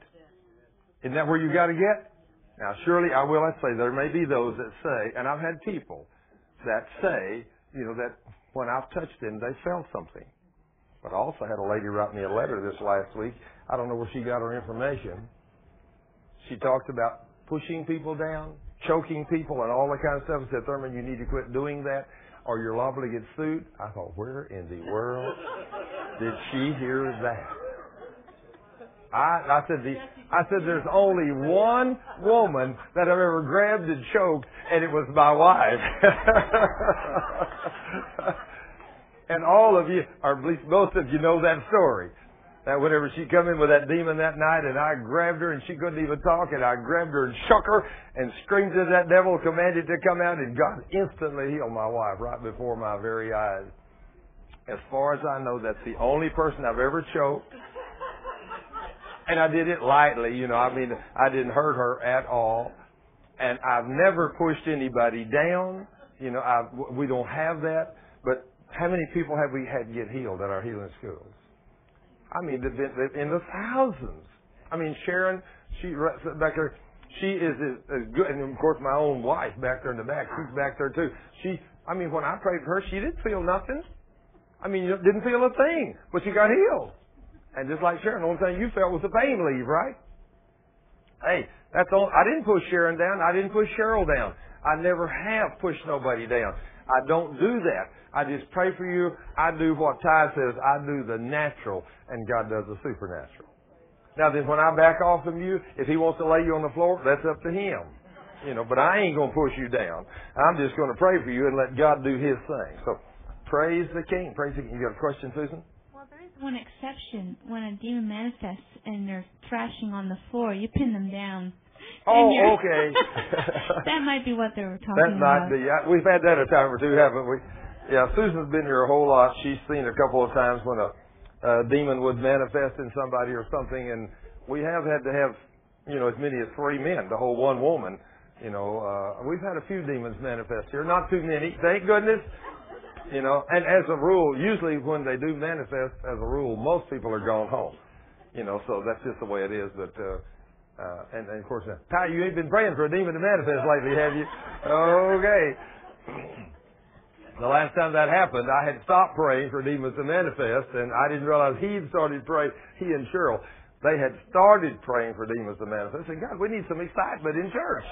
Isn't that where you got to get? Now, surely I will I say there may be those that say, and I've had people that say, you know, that when I've touched them, they felt something. But I also had a lady write me a letter this last week. I don't know where she got her information. She talked about pushing people down, choking people, and all that kind of stuff. And said, Thurman, you need to quit doing that, or you're liable to get sued. I thought, where in the world did she hear that? I, I said, the, I said, there's only one woman that I've ever grabbed and choked, and it was my wife. and all of you, or at least most of you, know that story. That whenever she come in with that demon that night, and I grabbed her, and she couldn't even talk, and I grabbed her and shook her, and screamed at that devil, commanded to come out, and God instantly healed my wife right before my very eyes. As far as I know, that's the only person I've ever choked. And I did it lightly, you know, I mean, I didn't hurt her at all. And I've never pushed anybody down. You know, I, we don't have that. But how many people have we had get healed at our healing schools? I mean, in the thousands. I mean, Sharon, she back there, she is as good, and of course my own wife back there in the back, she's back there too. She, I mean, when I prayed for her, she didn't feel nothing. I mean, didn't feel a thing, but she got healed. And just like Sharon, the only thing you felt was the pain leave, right? Hey, that's all. I didn't push Sharon down. I didn't push Cheryl down. I never have pushed nobody down. I don't do that. I just pray for you. I do what Ty says. I do the natural, and God does the supernatural. Now then, when I back off from you, if He wants to lay you on the floor, that's up to Him. You know, but I ain't gonna push you down. I'm just gonna pray for you and let God do His thing. So, praise the King. Praise the King. You got a question, Susan?
Well, there is one exception. When a demon manifests and they're thrashing on the floor, you pin them down.
Oh, okay.
that might be what they were talking
that
about.
That might be. We've had that a time or two, haven't we? Yeah, Susan's been here a whole lot. She's seen a couple of times when a, a demon would manifest in somebody or something, and we have had to have, you know, as many as three men to hold one woman. You know, uh, we've had a few demons manifest here, not too many, thank goodness. You know, and as a rule, usually when they do manifest, as a rule, most people are gone home. You know, so that's just the way it is. But uh, uh, and, and of course, uh, Ty, you ain't been praying for a demon to manifest lately, have you? Okay. The last time that happened, I had stopped praying for demons to manifest, and I didn't realize he'd started praying. He and Cheryl, they had started praying for demons to manifest. And God, we need some excitement in church.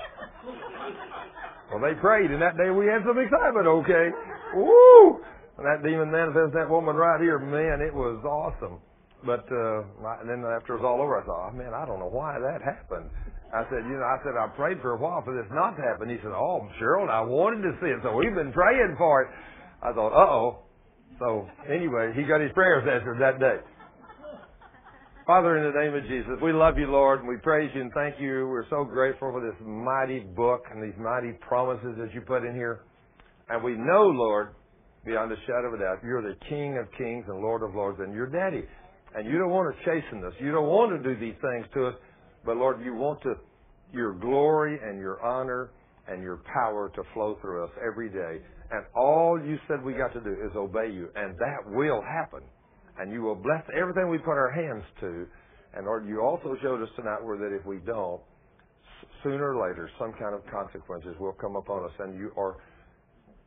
Well, they prayed, and that day we had some excitement. Okay, woo! And that demon manifested that woman right here, man, it was awesome. But uh, and then after it was all over, I thought, oh, man, I don't know why that happened. I said, you know, I said I prayed for a while for this not to happen. He said, oh, Cheryl, I wanted to see it, so we've been praying for it. I thought, uh oh. So anyway, he got his prayers answered that day. Father, in the name of Jesus, we love you, Lord, and we praise you and thank you. We're so grateful for this mighty book and these mighty promises that you put in here. And we know, Lord, beyond a shadow of a doubt, you're the King of kings and Lord of lords, and you're Daddy. And you don't want to chasten us. You don't want to do these things to us. But Lord, you want to, your glory and your honor and your power to flow through us every day. And all you said we got to do is obey you. And that will happen. And you will bless everything we put our hands to. And Lord, you also showed us tonight where that if we don't, sooner or later, some kind of consequences will come upon us. And you are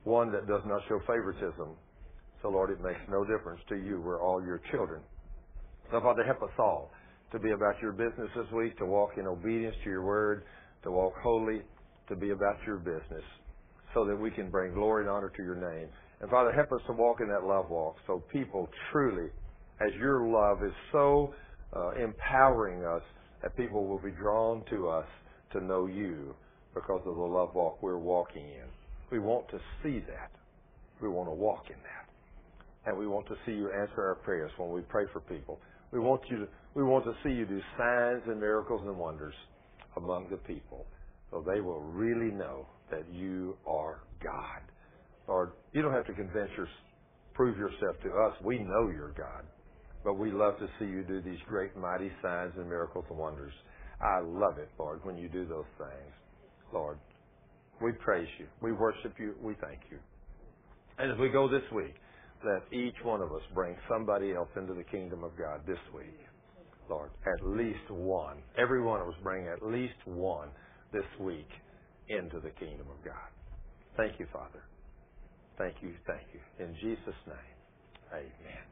one that does not show favoritism. So Lord, it makes no difference to you. We're all your children. So, Father, help us all to be about your business this week, to walk in obedience to your word, to walk holy, to be about your business, so that we can bring glory and honor to your name. And Father, help us to walk in that love walk so people truly, as your love is so uh, empowering us, that people will be drawn to us to know you because of the love walk we're walking in. We want to see that. We want to walk in that. And we want to see you answer our prayers when we pray for people. We want you to, we want to see you do signs and miracles and wonders among the people so they will really know that you are God. Lord, you don't have to convince your, prove yourself to us. We know you're God. But we love to see you do these great, mighty signs and miracles and wonders. I love it, Lord, when you do those things. Lord, we praise you. We worship you. We thank you. And as we go this week, that each one of us bring somebody else into the kingdom of God this week. Lord, at least one. Every one of us bring at least one this week into the kingdom of God. Thank you, Father. Thank you, thank you. In Jesus' name, amen.